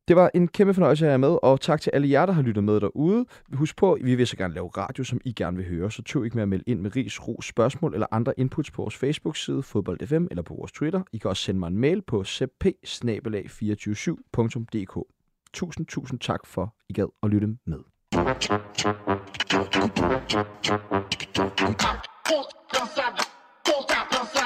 Det var en kæmpe fornøjelse at have med, og tak til alle jer, der har lyttet med derude. Husk på, vi vil så gerne lave radio, som I gerne vil høre, så tøv ikke med at melde ind med ris, ro, spørgsmål eller andre inputs på vores Facebook-side, fodboldfm eller på vores Twitter. I kan også sende mig en mail på cp 247dk Tusind, tusind tak for, I gad at lytte med. Cansado, tô cansado.